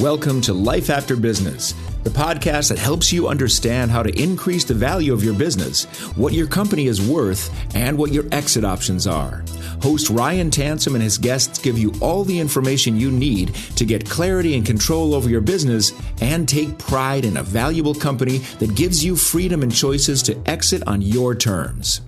Welcome to Life After Business, the podcast that helps you understand how to increase the value of your business, what your company is worth, and what your exit options are. Host Ryan Tansom and his guests give you all the information you need to get clarity and control over your business and take pride in a valuable company that gives you freedom and choices to exit on your terms.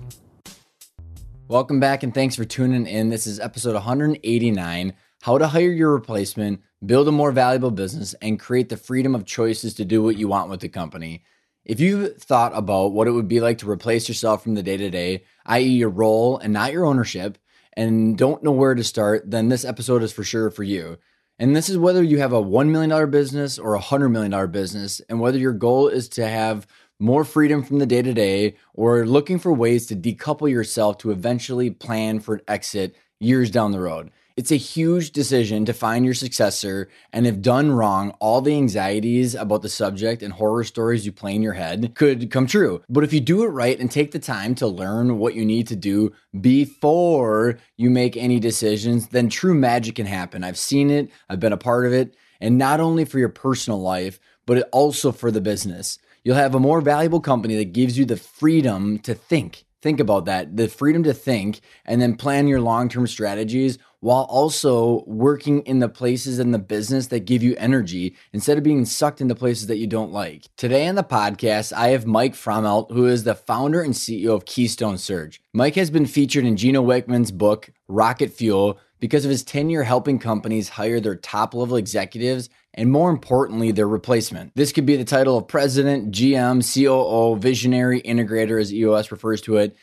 Welcome back and thanks for tuning in. This is episode 189 How to Hire Your Replacement build a more valuable business, and create the freedom of choices to do what you want with the company. If you've thought about what it would be like to replace yourself from the day to day, i.e., your role and not your ownership, and don't know where to start, then this episode is for sure for you. And this is whether you have a $1 million business or a $100 million business, and whether your goal is to have more freedom from the day to day or looking for ways to decouple yourself to eventually plan for an exit years down the road. It's a huge decision to find your successor, and if done wrong, all the anxieties about the subject and horror stories you play in your head could come true. But if you do it right and take the time to learn what you need to do before you make any decisions, then true magic can happen. I've seen it, I've been a part of it, and not only for your personal life, but also for the business. You'll have a more valuable company that gives you the freedom to think. Think about that the freedom to think and then plan your long term strategies while also working in the places in the business that give you energy instead of being sucked into places that you don't like. Today on the podcast, I have Mike Frommelt, who is the founder and CEO of Keystone Search. Mike has been featured in Gino Wickman's book, Rocket Fuel, because of his tenure helping companies hire their top level executives and more importantly, their replacement. This could be the title of president, GM, COO, visionary, integrator, as EOS refers to it.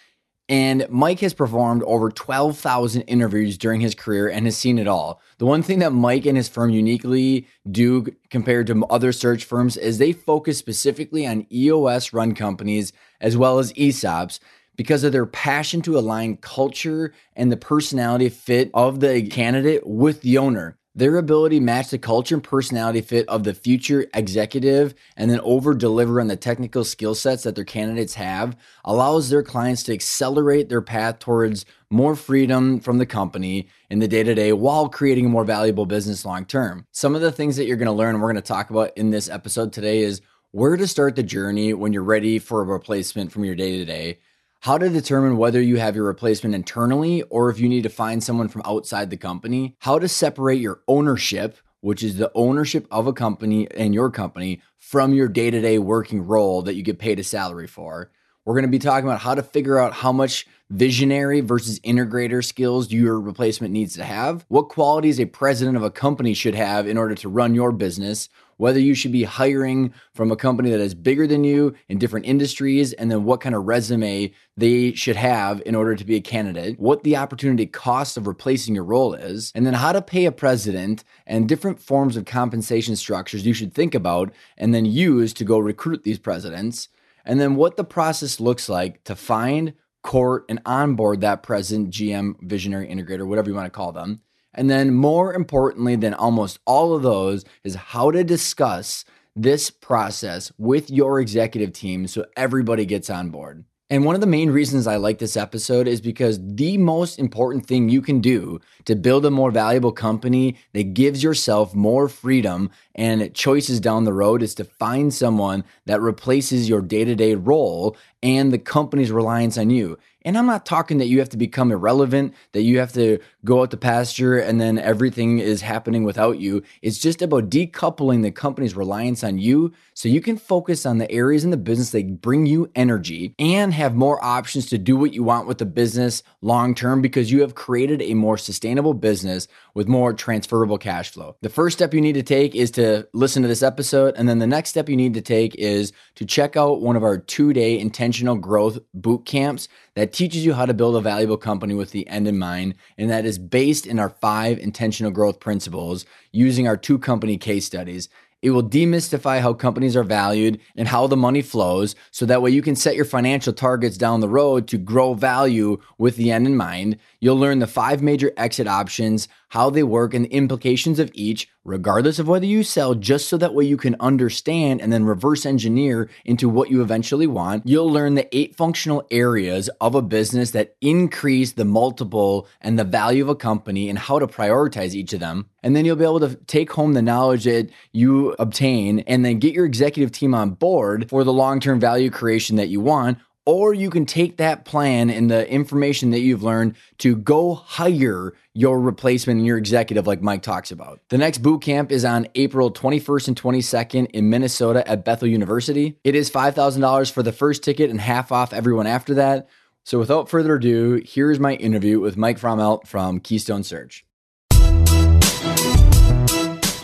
And Mike has performed over 12,000 interviews during his career and has seen it all. The one thing that Mike and his firm uniquely do compared to other search firms is they focus specifically on EOS run companies as well as ESOPs because of their passion to align culture and the personality fit of the candidate with the owner. Their ability to match the culture and personality fit of the future executive and then over deliver on the technical skill sets that their candidates have allows their clients to accelerate their path towards more freedom from the company in the day to day while creating a more valuable business long term. Some of the things that you're going to learn, we're going to talk about in this episode today is where to start the journey when you're ready for a replacement from your day to day how to determine whether you have your replacement internally or if you need to find someone from outside the company, how to separate your ownership, which is the ownership of a company and your company, from your day to day working role that you get paid a salary for. We're going to be talking about how to figure out how much visionary versus integrator skills your replacement needs to have, what qualities a president of a company should have in order to run your business, whether you should be hiring from a company that is bigger than you in different industries, and then what kind of resume they should have in order to be a candidate, what the opportunity cost of replacing your role is, and then how to pay a president and different forms of compensation structures you should think about and then use to go recruit these presidents, and then what the process looks like to find, court, and onboard that president, GM, visionary integrator, whatever you want to call them and then, more importantly than almost all of those, is how to discuss this process with your executive team so everybody gets on board. And one of the main reasons I like this episode is because the most important thing you can do to build a more valuable company that gives yourself more freedom and choices down the road is to find someone that replaces your day to day role and the company's reliance on you. And I'm not talking that you have to become irrelevant, that you have to go out to pasture and then everything is happening without you. It's just about decoupling the company's reliance on you so you can focus on the areas in the business that bring you energy and have more options to do what you want with the business long term because you have created a more sustainable business with more transferable cash flow. The first step you need to take is to listen to this episode. And then the next step you need to take is to check out one of our two day intentional growth boot camps that teaches you how to build a valuable company with the end in mind. And that is based in our five intentional growth principles using our two company case studies. It will demystify how companies are valued and how the money flows so that way you can set your financial targets down the road to grow value with the end in mind. You'll learn the five major exit options, how they work, and the implications of each, regardless of whether you sell, just so that way you can understand and then reverse engineer into what you eventually want. You'll learn the eight functional areas of a business that increase the multiple and the value of a company and how to prioritize each of them. And then you'll be able to take home the knowledge that you obtain and then get your executive team on board for the long term value creation that you want or you can take that plan and the information that you've learned to go hire your replacement and your executive, like Mike talks about. The next boot camp is on April 21st and 22nd in Minnesota at Bethel University. It is $5,000 for the first ticket and half off everyone after that. So without further ado, here's my interview with Mike Frommelt from Keystone Search.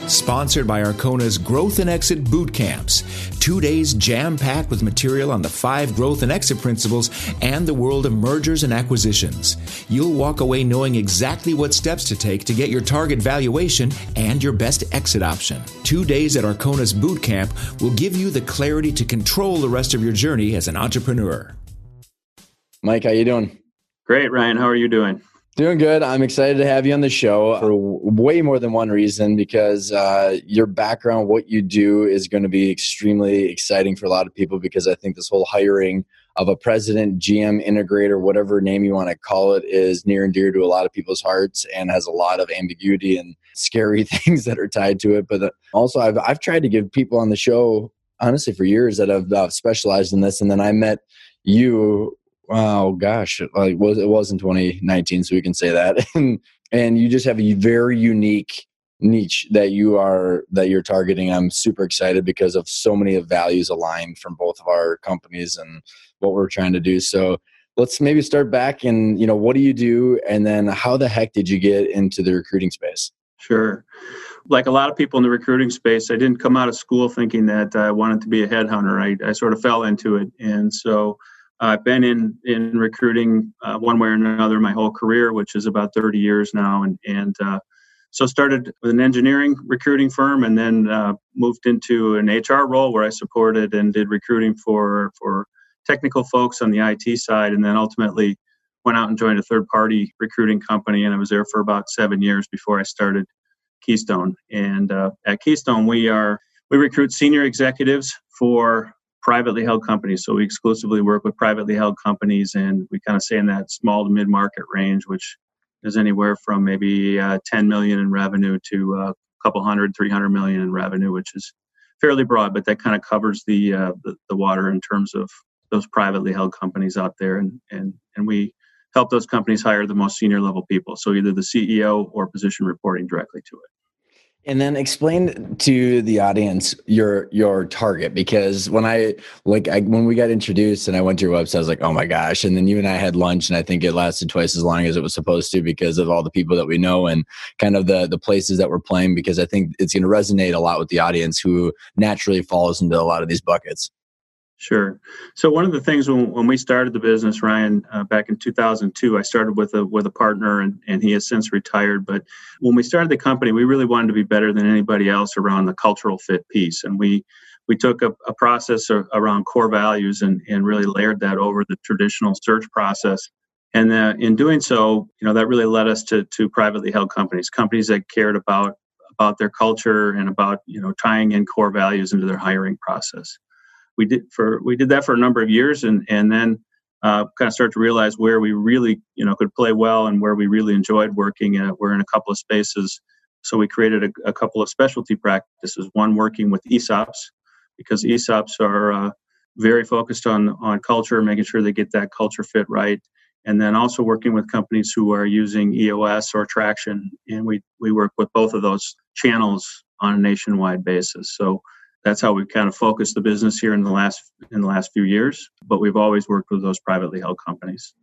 Sponsored by Arkona's Growth and Exit Boot Camps. Two days jam packed with material on the five growth and exit principles and the world of mergers and acquisitions. You'll walk away knowing exactly what steps to take to get your target valuation and your best exit option. Two days at Arkona's Boot Camp will give you the clarity to control the rest of your journey as an entrepreneur. Mike, how you doing? Great, Ryan. How are you doing? Doing good. I'm excited to have you on the show for way more than one reason because uh, your background, what you do, is going to be extremely exciting for a lot of people because I think this whole hiring of a president, GM, integrator, whatever name you want to call it, is near and dear to a lot of people's hearts and has a lot of ambiguity and scary things that are tied to it. But uh, also, I've, I've tried to give people on the show, honestly, for years that have uh, specialized in this. And then I met you oh gosh, like was it was in 2019, so we can say that. and and you just have a very unique niche that you are that you're targeting. I'm super excited because of so many of values aligned from both of our companies and what we're trying to do. So let's maybe start back and you know what do you do and then how the heck did you get into the recruiting space? Sure. Like a lot of people in the recruiting space, I didn't come out of school thinking that I wanted to be a headhunter. I, I sort of fell into it. And so I've been in in recruiting uh, one way or another my whole career, which is about 30 years now, and and uh, so started with an engineering recruiting firm, and then uh, moved into an HR role where I supported and did recruiting for for technical folks on the IT side, and then ultimately went out and joined a third party recruiting company, and I was there for about seven years before I started Keystone. And uh, at Keystone, we are we recruit senior executives for privately held companies. So we exclusively work with privately held companies, and we kind of stay in that small to mid market range, which is anywhere from maybe uh, 10 million in revenue to a couple hundred, 300 million in revenue, which is fairly broad, but that kind of covers the, uh, the, the water in terms of those privately held companies out there, and and and we help those companies hire the most senior level people. So either the CEO or position reporting directly to it. And then explain to the audience your your target because when I like I, when we got introduced and I went to your website, I was like, oh my gosh! And then you and I had lunch, and I think it lasted twice as long as it was supposed to because of all the people that we know and kind of the the places that we're playing. Because I think it's going to resonate a lot with the audience who naturally falls into a lot of these buckets. Sure. So one of the things when, when we started the business, Ryan, uh, back in 2002, I started with a with a partner, and, and he has since retired. But when we started the company, we really wanted to be better than anybody else around the cultural fit piece, and we we took a, a process around core values and, and really layered that over the traditional search process. And uh, in doing so, you know, that really led us to to privately held companies, companies that cared about about their culture and about you know tying in core values into their hiring process we did for we did that for a number of years and and then uh, kind of start to realize where we really, you know, could play well and where we really enjoyed working. Uh, we're in a couple of spaces, so we created a, a, couple of specialty practices. One working with ESOPs because ESOPs are uh, very focused on on culture, making sure they get that culture fit right, and then also working with companies who are using EOS or Traction, and we we work with both of those channels on a nationwide basis. So that's how we've kind of focused the business here in the last in the last few years. But we've always worked with those privately held companies.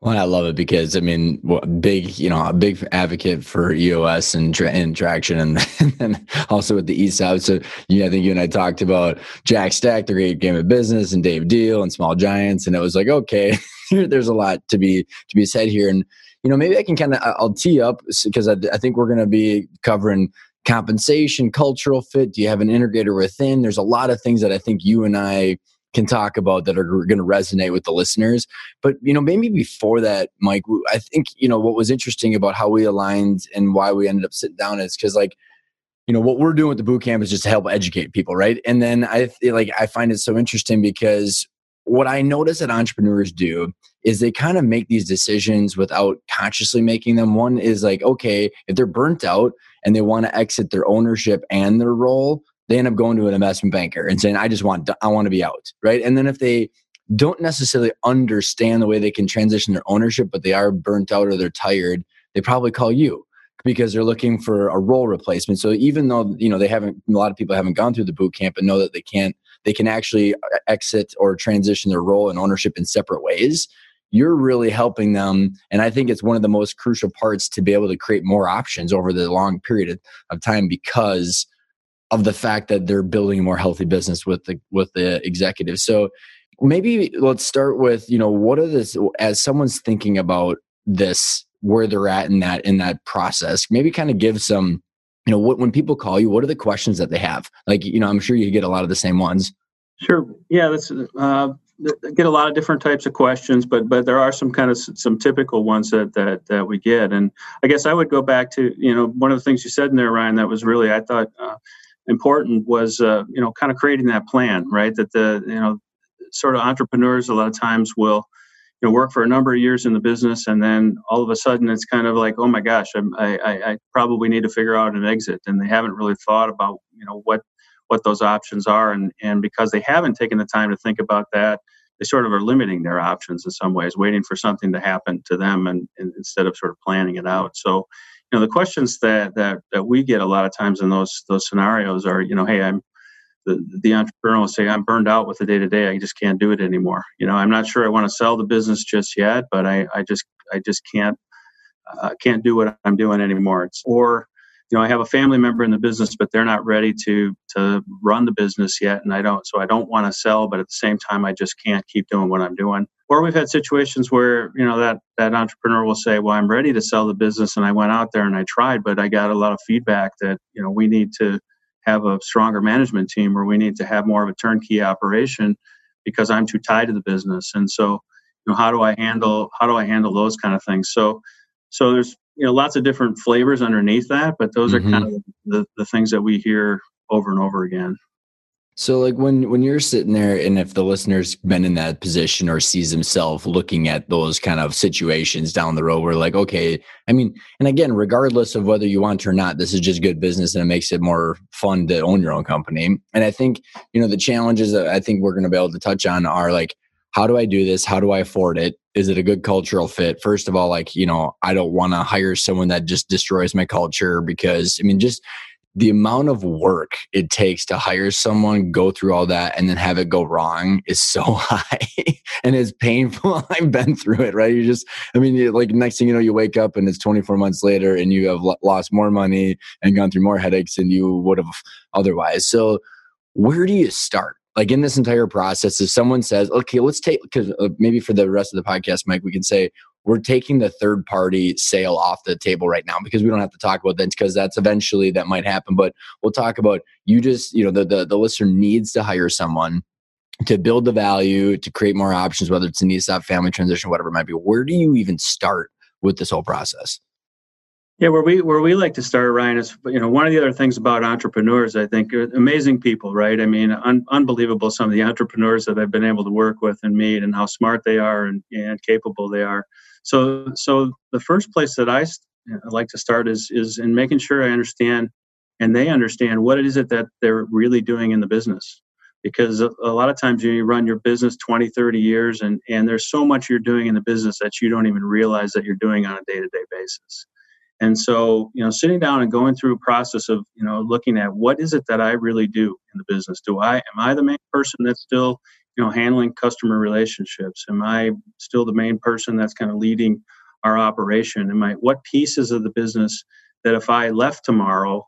Well, I love it because I mean, big, you know, a big advocate for EOS and, tra- and traction, and, and also with the ESOP. So, yeah, I think you and I talked about Jack Stack, the great game of business, and Dave Deal and Small Giants, and it was like, okay, there's a lot to be to be said here, and you know, maybe I can kind of I'll tee up because I, I think we're going to be covering compensation, cultural fit? Do you have an integrator within? There's a lot of things that I think you and I can talk about that are going to resonate with the listeners. But you know, maybe before that, Mike, I think you know what was interesting about how we aligned and why we ended up sitting down is because like you know what we're doing with the boot camp is just to help educate people, right? And then I like I find it so interesting because what I notice that entrepreneurs do is they kind of make these decisions without consciously making them. One is like, okay, if they're burnt out and they want to exit their ownership and their role, they end up going to an investment banker and saying, I just want, I want to be out. Right. And then if they don't necessarily understand the way they can transition their ownership, but they are burnt out or they're tired, they probably call you because they're looking for a role replacement. So even though, you know, they haven't, a lot of people haven't gone through the boot camp and know that they can't they can actually uh, exit or transition their role and ownership in separate ways you're really helping them and i think it's one of the most crucial parts to be able to create more options over the long period of time because of the fact that they're building a more healthy business with the with the executive so maybe let's start with you know what are this as someone's thinking about this where they're at in that in that process maybe kind of give some you know what when people call you what are the questions that they have? Like you know i'm sure you get a lot of the same ones. Sure. Yeah that's uh, get a lot of different types of questions but but there are some kind of some typical ones that that that we get. And i guess i would go back to you know one of the things you said in there ryan that was really i thought uh, important was uh, you know kind of creating that plan right? That the you know sort of entrepreneurs a lot of times will you know work for a number of years in the business and then all of a sudden it's kind of like oh my gosh I, I, I probably need to figure out an exit. And they haven't really thought about you know what what those options are. And and because they haven't taken the time to think about that they sort of are limiting their options in some ways waiting for something to happen to them and, and instead of sort of planning it out. So you know the questions that that that we get a lot of times in those those scenarios are you know hey i'm the, the entrepreneur will say, I'm burned out with the day to day. I just can't do it anymore. You know, I'm not sure I want to sell the business just yet, but I, I just, I just can't, uh, can't do what I'm doing anymore. It's, or, you know, I have a family member in the business, but they're not ready to, to run the business yet. And I don't, so I don't want to sell, but at the same time, I just can't keep doing what I'm doing. Or we've had situations where, you know, that, that entrepreneur will say, well, I'm ready to sell the business. And I went out there and I tried, but I got a lot of feedback that, you know, we need to, have a stronger management team or we need to have more of a turnkey operation because I'm too tied to the business. And so, you know, how do I handle how do I handle those kind of things? So so there's you know lots of different flavors underneath that, but those mm-hmm. are kind of the, the things that we hear over and over again. So like when when you're sitting there and if the listener's been in that position or sees himself looking at those kind of situations down the road where like okay I mean and again regardless of whether you want to or not this is just good business and it makes it more fun to own your own company. And I think you know the challenges that I think we're going to be able to touch on are like how do I do this? How do I afford it? Is it a good cultural fit? First of all like you know I don't want to hire someone that just destroys my culture because I mean just the amount of work it takes to hire someone, go through all that, and then have it go wrong is so high and it's painful. I've been through it, right? You just, I mean, like next thing you know, you wake up and it's 24 months later and you have lost more money and gone through more headaches than you would have otherwise. So, where do you start? Like in this entire process, if someone says, okay, let's take, because uh, maybe for the rest of the podcast, Mike, we can say, we're taking the third party sale off the table right now because we don't have to talk about that because that's eventually that might happen. But we'll talk about you just, you know, the, the, the listener needs to hire someone to build the value, to create more options, whether it's an ESOP, family transition, whatever it might be. Where do you even start with this whole process? Yeah, where we where we like to start, Ryan, is you know one of the other things about entrepreneurs, I think, amazing people, right? I mean, un- unbelievable some of the entrepreneurs that I've been able to work with and meet, and how smart they are and, and capable they are. So, so the first place that I uh, like to start is is in making sure I understand and they understand what it is it that they're really doing in the business because a, a, lot of times you run your business 20 30 years and and there's so much you're doing in the business that you don't even realize that you're doing on a day-to-day basis and so, you know, sitting down and going through a process of, you know, looking at what is it that I really do in the business? Do I am I the main person that's still, you know, handling customer relationships? Am I still the main person that's kind of leading our operation? Am I what pieces of the business that if I left tomorrow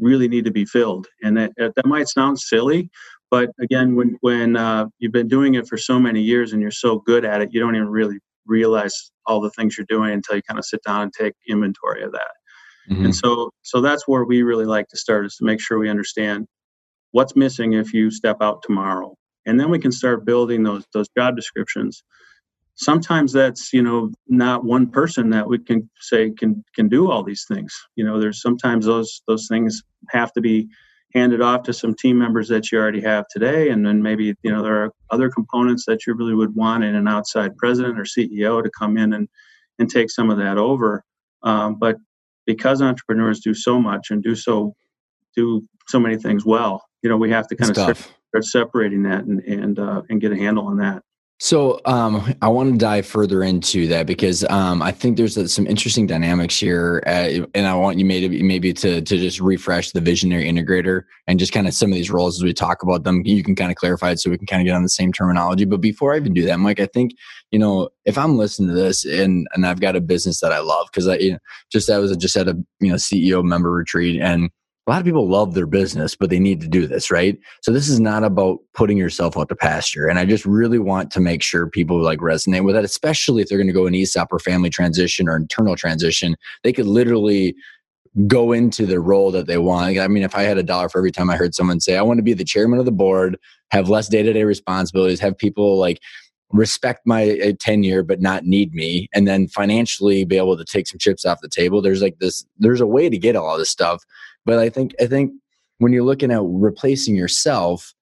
really need to be filled? And that that might sound silly, but again, when when uh, you've been doing it for so many years and you're so good at it, you don't even really realize all the things you're doing until you kind of sit down and take inventory of that. Mm-hmm. And so so that's where we really like to start is to make sure we understand what's missing if you step out tomorrow. And then we can start building those those job descriptions. Sometimes that's, you know, not one person that we can say can can do all these things. You know, there's sometimes those those things have to be handed off to some team members that you already have today and then maybe you know there are other components that you really would want in an outside president or ceo to come in and and take some of that over um, but because entrepreneurs do so much and do so do so many things well you know we have to kind of start, separating that and and uh, and get a handle on that so um, I want to dive further into that because um, I think there's a, some interesting dynamics here, uh, and I want you maybe maybe to to just refresh the visionary integrator and just kind of some of these roles as we talk about them. You can kind of clarify it so we can kind of get on the same terminology. But before I even do that, Mike, I think you know if I'm listening to this and and I've got a business that I love because I you know, just I was just at a you know CEO member retreat and a lot of people love their business, but they need to do this, right? So this is not about putting yourself out to pasture. And I just really want to make sure people like resonate with that, especially if they're going to go an ESOP or family transition or internal transition. They could literally go into the role that they want. I mean, if I had a dollar for every time I heard someone say, I want to be the chairman of the board, have less day to day responsibilities, have people like respect my uh, tenure but not need me and then financially be able to take some chips off the table there's like this there's a way to get all this stuff but I think I think when you're looking at replacing yourself,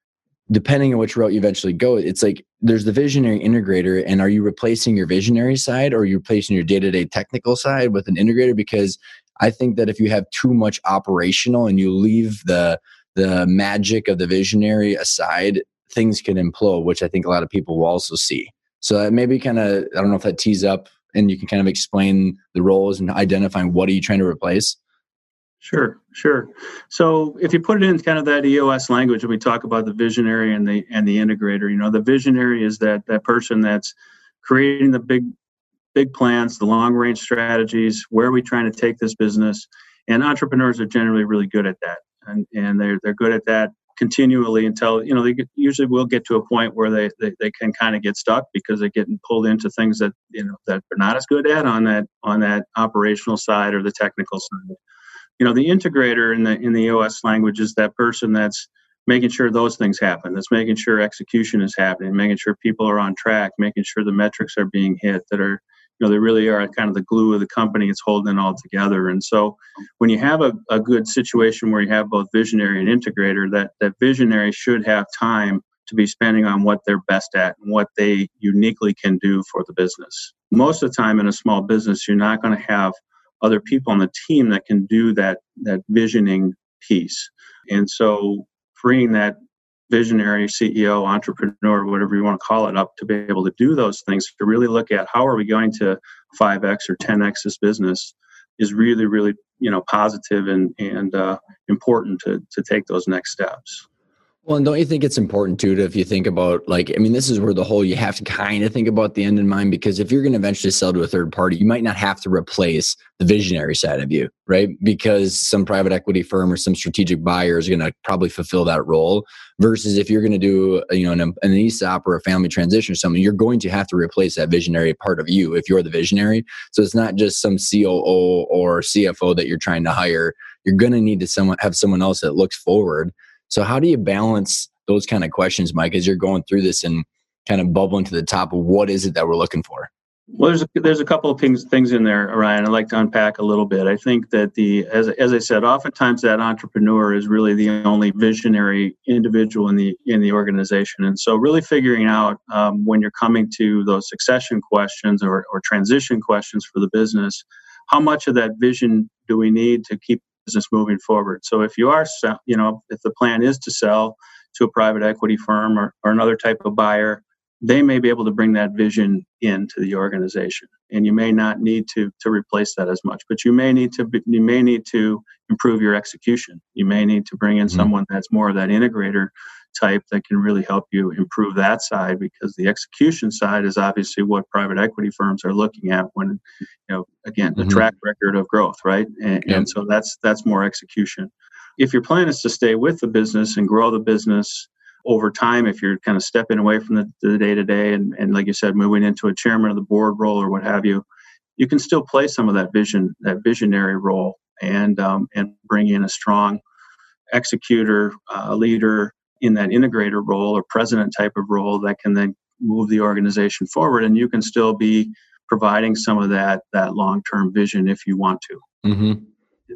depending on which route you eventually go, it's like there's the visionary integrator, and are you replacing your visionary side or are you replacing your day-to-day technical side with an integrator? Because I think that if you have too much operational and you leave the the magic of the visionary aside, things can implode, which I think a lot of people will also see. So that maybe kind of I don't know if that tees up and you can kind of explain the roles and identifying what are you trying to replace. Sure, sure. So if you put it in kind of that EOS language, and we talk about the visionary and the and the integrator, you know, the visionary is that that person that's creating the big big plans, the long range strategies, where are we trying to take this business? And entrepreneurs are generally really good at that, and and they're they're good at that continually until you know they usually will get to a point where they, they, they can kind of get stuck because they're getting pulled into things that you know that they're not as good at on that on that operational side or the technical side you know the integrator in the in the EOS language is that person that's making sure those things happen that's making sure execution is happening making sure people are on track making sure the metrics are being hit that are you know they really are kind of the glue of the company it's holding it all together. And so when you have a, a good situation where you have both visionary and integrator that that visionary should have time to be spending on what they're best at and what they uniquely can do for the business. Most of the time in a small business you're not going to have other people on the team that can do that that visioning piece. And so freeing that visionary CEO, entrepreneur, whatever you want to call it, up to be able to do those things, to really look at how are we going to 5x or 10x this business is really, really, you know, positive and and uh, important to to take those next steps. Well, and don't you think it's important too to if you think about like I mean this is where the whole you have to kind of think about the end in mind because if you're going to eventually sell to a third party, you might not have to replace the visionary side of you, right? Because some private equity firm or some strategic buyer is going to probably fulfill that role. Versus if you're going to do you know an, an ESOP or a family transition or something, you're going to have to replace that visionary part of you if you're the visionary. So it's not just some COO or CFO that you're trying to hire. You're going to need to someone have someone else that looks forward so how do you balance those kind of questions, Mike, as you're going through this and kind of bubbling to the top of what is it that we're looking for? Well, there's a, there's a couple of things things in there, Ryan. I'd like to unpack a little bit. I think that the as as I said, oftentimes that entrepreneur is really the only visionary individual in the in the organization, and so really figuring out um, when you're coming to those succession questions or or transition questions for the business, how much of that vision do we need to keep business moving forward? So if you are, you know, if the plan is to sell to a private equity firm or, or another type of buyer they may be able to bring that vision into the organization and you may not need to to replace that as much but you may need to you may need to improve your execution you may need to bring in mm-hmm. someone that's more of that integrator type that can really help you improve that side because the execution side is obviously what private equity firms are looking at when you know again the mm-hmm. track record of growth right and, yep. and so that's that's more execution if your plan is to stay with the business and grow the business over time, if you're kind of stepping away from the day to day and, and like you said, moving into a chairman of the board role or what have you, you can still play some of that vision, that visionary role, and um, and bring in a strong executor, uh, leader in that integrator role or president type of role that can then move the organization forward, and you can still be providing some of that that long term vision if you want to. Mm-hmm.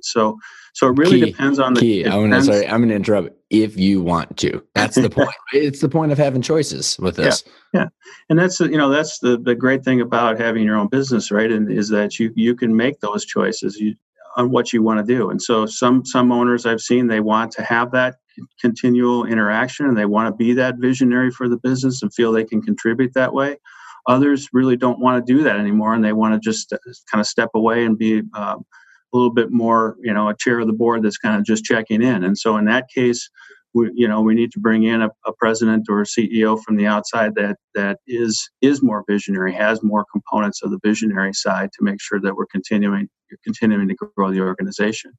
So, so it really key, depends on the key. I want to sorry, I'm going to interrupt. If you want to, that's the point. it's the point of having choices with this. Yeah, yeah, and that's you know that's the the great thing about having your own business, right? And is that you you can make those choices you on what you want to do. And so some some owners I've seen they want to have that continual interaction and they want to be that visionary for the business and feel they can contribute that way. Others really don't want to do that anymore and they want to just uh, kind of step away and be um, a little bit more, you know, a chair of the board that's kind of just checking in. And so in that case, we, you know, we need to bring in a, a president or a CEO from the outside that that is is more visionary, has more components of the visionary side to make sure that we're continuing continuing to grow the organization.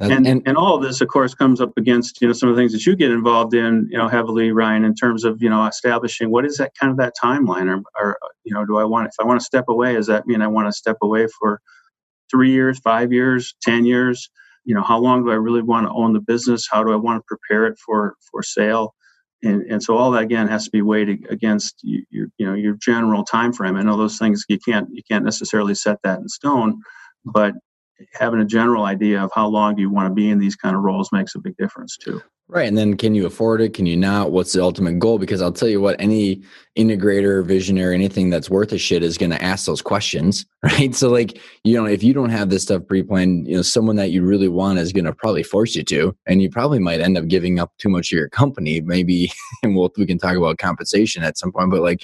And, and, and all of this, of course, comes up against you know some of the things that you get involved in, you know, heavily, Ryan, in terms of you know establishing what is that kind of that timeline, or, or you know, do I want if I want to step away, does that mean I want to step away for three years, five years, 10 years? You know, how long do I really want to own the business? How do I want to prepare it for, for sale? And, and so all that again has to be weighed against your, your you know your general time frame. I know those things you can't you can't necessarily set that in stone, but having a general idea of how long do you want to be in these kind of roles makes a big difference too. Right. And then can you afford it? Can you not? What's the ultimate goal? Because I'll tell you what, any integrator, visionary, anything that's worth a shit is going to ask those questions. Right. So, like, you know, if you don't have this stuff pre planned, you know, someone that you really want is going to probably force you to. And you probably might end up giving up too much of your company. Maybe, and we'll, we can talk about compensation at some point, but like,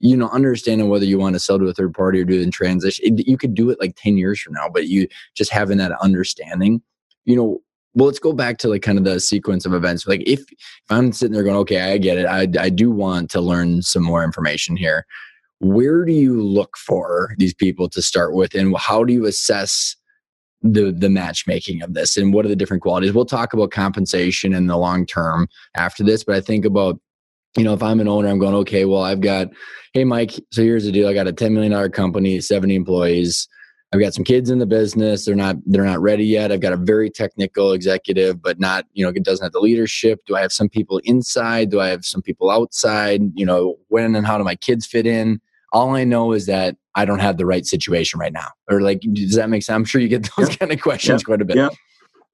you know, understanding whether you want to sell to a third party or do it in transition, it, you could do it like 10 years from now, but you just having that understanding, you know, well, let's go back to like kind of the sequence of events. Like if, if I'm sitting there going, okay, I get it. I, I do want to learn some more information here. Where do you look for these people to start with and how do you assess the the matchmaking of this and what are the different qualities? We'll talk about compensation in the long term after this, but I think about you know, if I'm an owner, I'm going, okay, well, I've got, hey, Mike, so here's the deal. I got a $10 million company, 70 employees. I've got some kids in the business. They're not they're not ready yet. I've got a very technical executive, but not you know it doesn't have the leadership. Do I have some people inside? Do I have some people outside? You know when and how do my kids fit in? All I know is that I don't have the right situation right now. Or like, does that make sense? I'm sure you get those yep. kind of questions yep. quite a bit. Yep.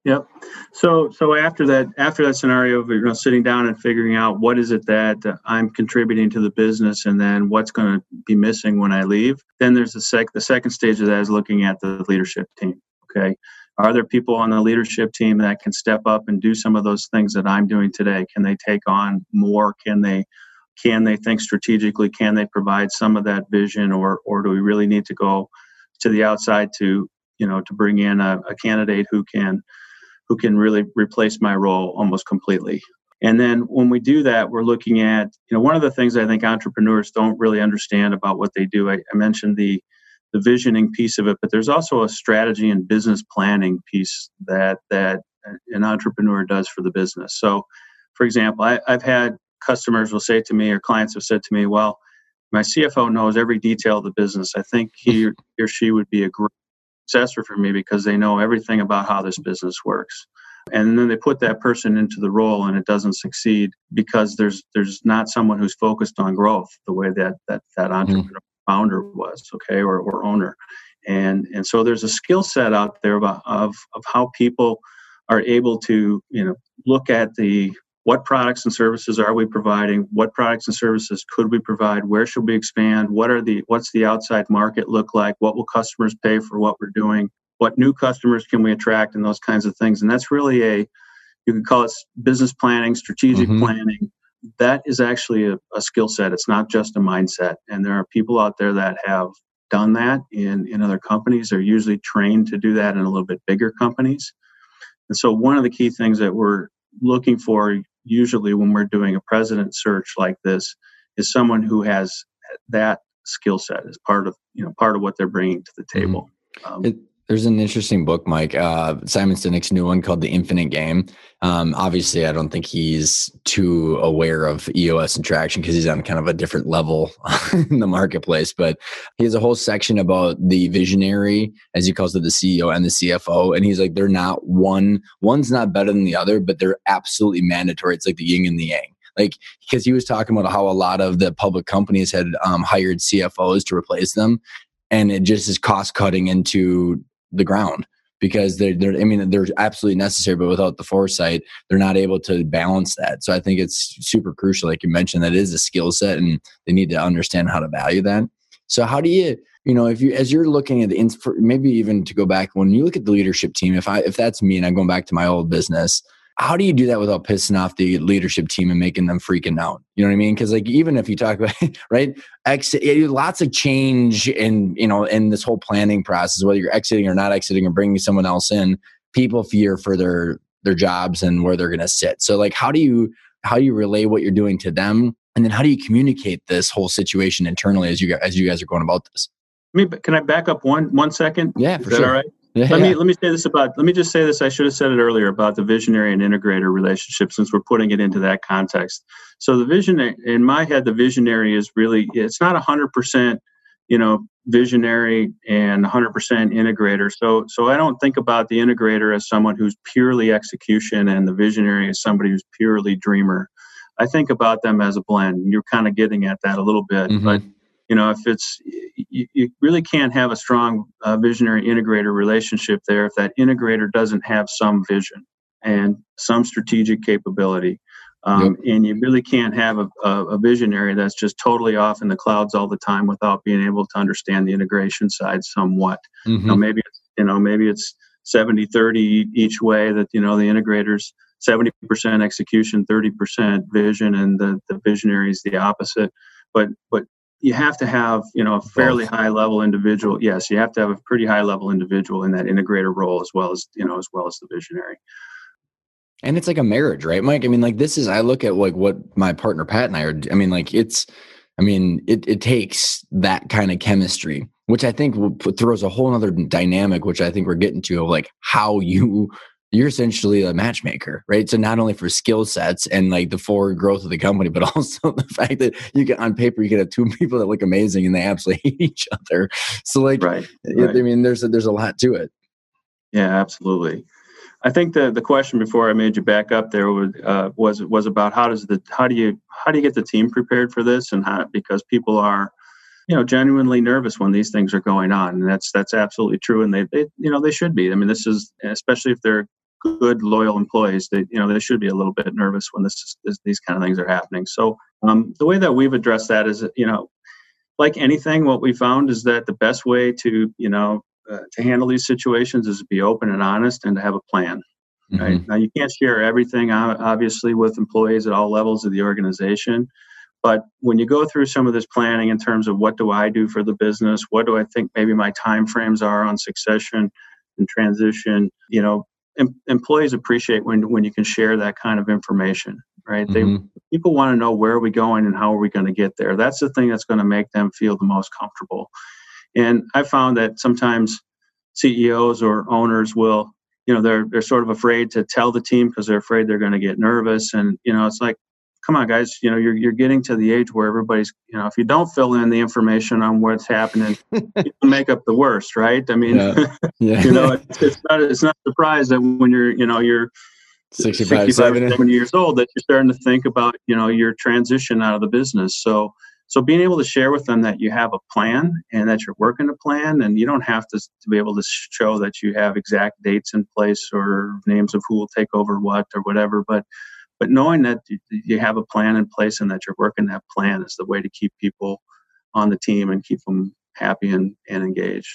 Yep. So so after that after that scenario of you know sitting down and figuring out what is it that I'm contributing to the business and then what's going to be missing when I leave, then there's the sec the second stage of that is looking at the leadership team. Okay. Are there people on the leadership team that can step up and do some of those things that I'm doing today? Can they take on more? Can they can they think strategically? Can they provide some of that vision or or do we really need to go to the outside to you know to bring in a, a candidate who can who can really replace my role almost completely. And then when we do that, we're looking at, you know, one of the things I think entrepreneurs don't really understand about what they do. I, I mentioned the the visioning piece of it, but there's also a strategy and business planning piece that that an entrepreneur does for the business. So, for example, I, I've had customers will say to me or clients have said to me, "Well, my CFO knows every detail of the business. I think he or she would be a great successor for me because they know everything about how this business works and then they put that person into the role and it doesn't succeed because there's there's not someone who's focused on growth the way that that that hmm. entrepreneur founder was, okay, or, or owner. And, and so there's a skill set out there of, of, of how people are able to, you know, look at the what products and services are we providing? What products and services could we provide? Where should we expand? What are the what's the outside market look like? What will customers pay for what we're doing? What new customers can we attract and those kinds of things? And that's really a you could call it business planning strategic mm-hmm. planning. That is actually a, a skill set. It's not just a mindset. And there are people out there that have done that in in other companies. They're usually trained to do that in a little bit bigger companies. And so one of the key things that we're looking for usually when we're doing a president search like this is someone who has that skill set as part of you know part of what they're bringing to the mm-hmm. table. Um, it, there's an interesting book, Mike. Uh, Simon Sinek's new one called The Infinite Game. Um, obviously, I don't think he's too aware of EOS and traction because he's on kind of a different level in the marketplace. But he has a whole section about the visionary, as he calls it, the CEO and the CFO. And he's like, they're not one, one's not better than the other, but they're absolutely mandatory. It's like the yin and the yang like because he was talking about how a lot of the public companies had um, hired CFOs to replace them, and it just is cost cutting into the ground because they're, they're I mean they're absolutely necessary, but without the foresight, they're not able to balance that. So I think it's super crucial, like you mentioned, that is a skill set, and they need to understand how to value that. So how do you you know if you as you're looking at the maybe even to go back when you look at the leadership team if i if that's me and i'm going back to my old business how do you do that without pissing off the leadership team and making them freaking out? You know what I mean? Because like even if you talk about right, exit, lots of change in you know in this whole planning process, whether you're exiting or not exiting or bringing someone else in, people fear for their their jobs and where they're going to sit. So like, how do you how do you relay what you're doing to them, and then how do you communicate this whole situation internally as you as you guys are going about this? I mean, can I back up one one second? Yeah, for Is sure. all right? Yeah, let me let me say this about let me just say this. I should have said it earlier about the visionary and integrator relationship since we're putting it into that context. So the vision in my head, the visionary is really it's not hundred percent, you know, visionary and 100% integrator. So so I don't think about the integrator as someone who's purely execution and the visionary as somebody who's purely dreamer. I think about them as a blend. You're kind of getting at that a little bit, mm-hmm. but you know if it's you, you really can't have a strong uh, visionary integrator relationship there if that integrator doesn't have some vision and some strategic capability um, yep. and you really can't have a, a, a, visionary that's just totally off in the clouds all the time without being able to understand the integration side somewhat mm-hmm. now maybe it's you know maybe it's 70 30 each way that you know the integrators 70% execution 30% vision and the, the visionary is the opposite but but you have to have you know a fairly high level individual yes you have to have a pretty high level individual in that integrator role as well as you know as well as the visionary. And it's like a marriage right mike? I mean like this is i look at like what my partner pat and i are i mean like it's i mean it, it takes that kind of chemistry which i think throws a whole other dynamic which i think we're getting to of like how you you're essentially a matchmaker, right? So not only for skill sets and like the forward growth of the company, but also the fact that you get on paper, you can have two people that look amazing and they absolutely hate each other. So like, right, right. I mean, there's a, there's a lot to it. Yeah, absolutely. I think the the question before I made you back up there was uh, was was about how does the how do you how do you get the team prepared for this and how because people are you know genuinely nervous when these things are going on and that's that's absolutely true and they, they you know they should be i mean this is especially if they're good loyal employees they you know they should be a little bit nervous when this, this these kind of things are happening so um, the way that we've addressed that is you know like anything what we found is that the best way to you know uh, to handle these situations is to be open and honest and to have a plan mm-hmm. right now you can't share everything obviously with employees at all levels of the organization but when you go through some of this planning in terms of what do i do for the business what do i think maybe my time frames are on succession and transition you know em- employees appreciate when when you can share that kind of information right? Mm-hmm. they people want to know where are we going and how are we going to get there. That's the thing that's going to make them feel the most comfortable. And i found that sometimes ceos or owners will you know they're they're sort of afraid to tell the team because they're afraid they're going to get nervous and you know it's like come on guys you know you're, you're getting to the age where everybody's you know if you don't fill in the information on what's happening you make up the worst right i mean yeah. Yeah. you know it's, it's, not it's not a surprise that when you're you know you're 65, 65 70. 70 years old that you're starting to think about you know your transition out of the business so so being able to share with them that you have a plan and that you're working a plan and you don't have to, to be able to show that you have exact dates in place or names of who will take over what or whatever but but knowing that you have a plan in place and that you're working that plan is the way to keep people on the team and keep them happy and, and engaged.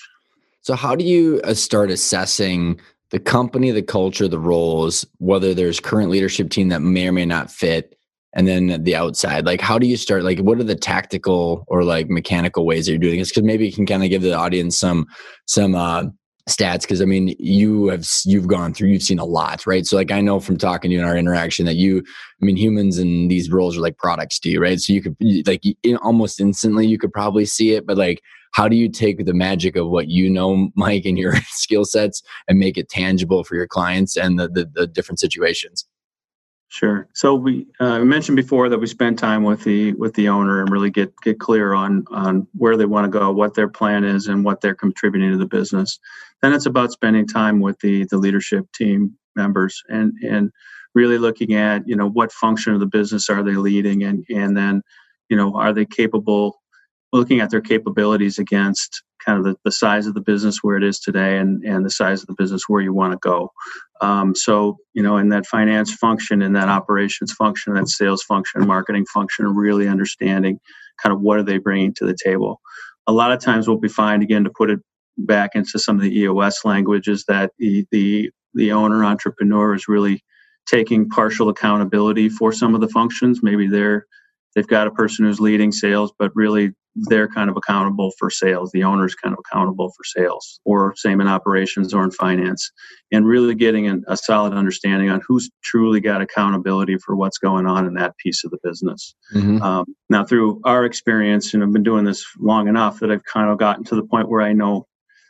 So how do you uh, start assessing the company the culture the roles whether there's current leadership team that may or may not fit and then the outside? Like how do you start like what are the tactical or like mechanical ways that you're doing this? Because maybe you can kind of give the audience some some uh stats because i mean you have you've gone through you've seen a lot right? So like i know from talking to you in our interaction that you i mean humans and these roles are like products to you right? So you could like almost instantly you could probably see it but like how do you take the magic of what you know mike and your skill sets and make it tangible for your clients and the, the, the different situations Sure. So we uh, mentioned before that we spend time with the with the owner and really get get clear on on where they want to go, what their plan is, and what they're contributing to the business. Then it's about spending time with the the leadership team members and and really looking at you know what function of the business are they leading and and then you know are they capable looking at their capabilities against kind of the, the size of the business where it is today and, and the size of the business where you want to go. Um, so, you know, in that finance function, in that operations function, that sales function, marketing function, really understanding kind of what are they bringing to the table. A lot of times what we find, again, to put it back into some of the EOS language, is that the, the, the owner entrepreneur is really taking partial accountability for some of the functions. Maybe they're they've got a person who's leading sales, but really they're kind of accountable for sales. The owner's kind of accountable for sales, or same in operations or in finance, and really getting an, a solid understanding on who's truly got accountability for what's going on in that piece of the business. Mm-hmm. Um, now, through our experience, and I've been doing this long enough that I've kind of gotten to the point where I know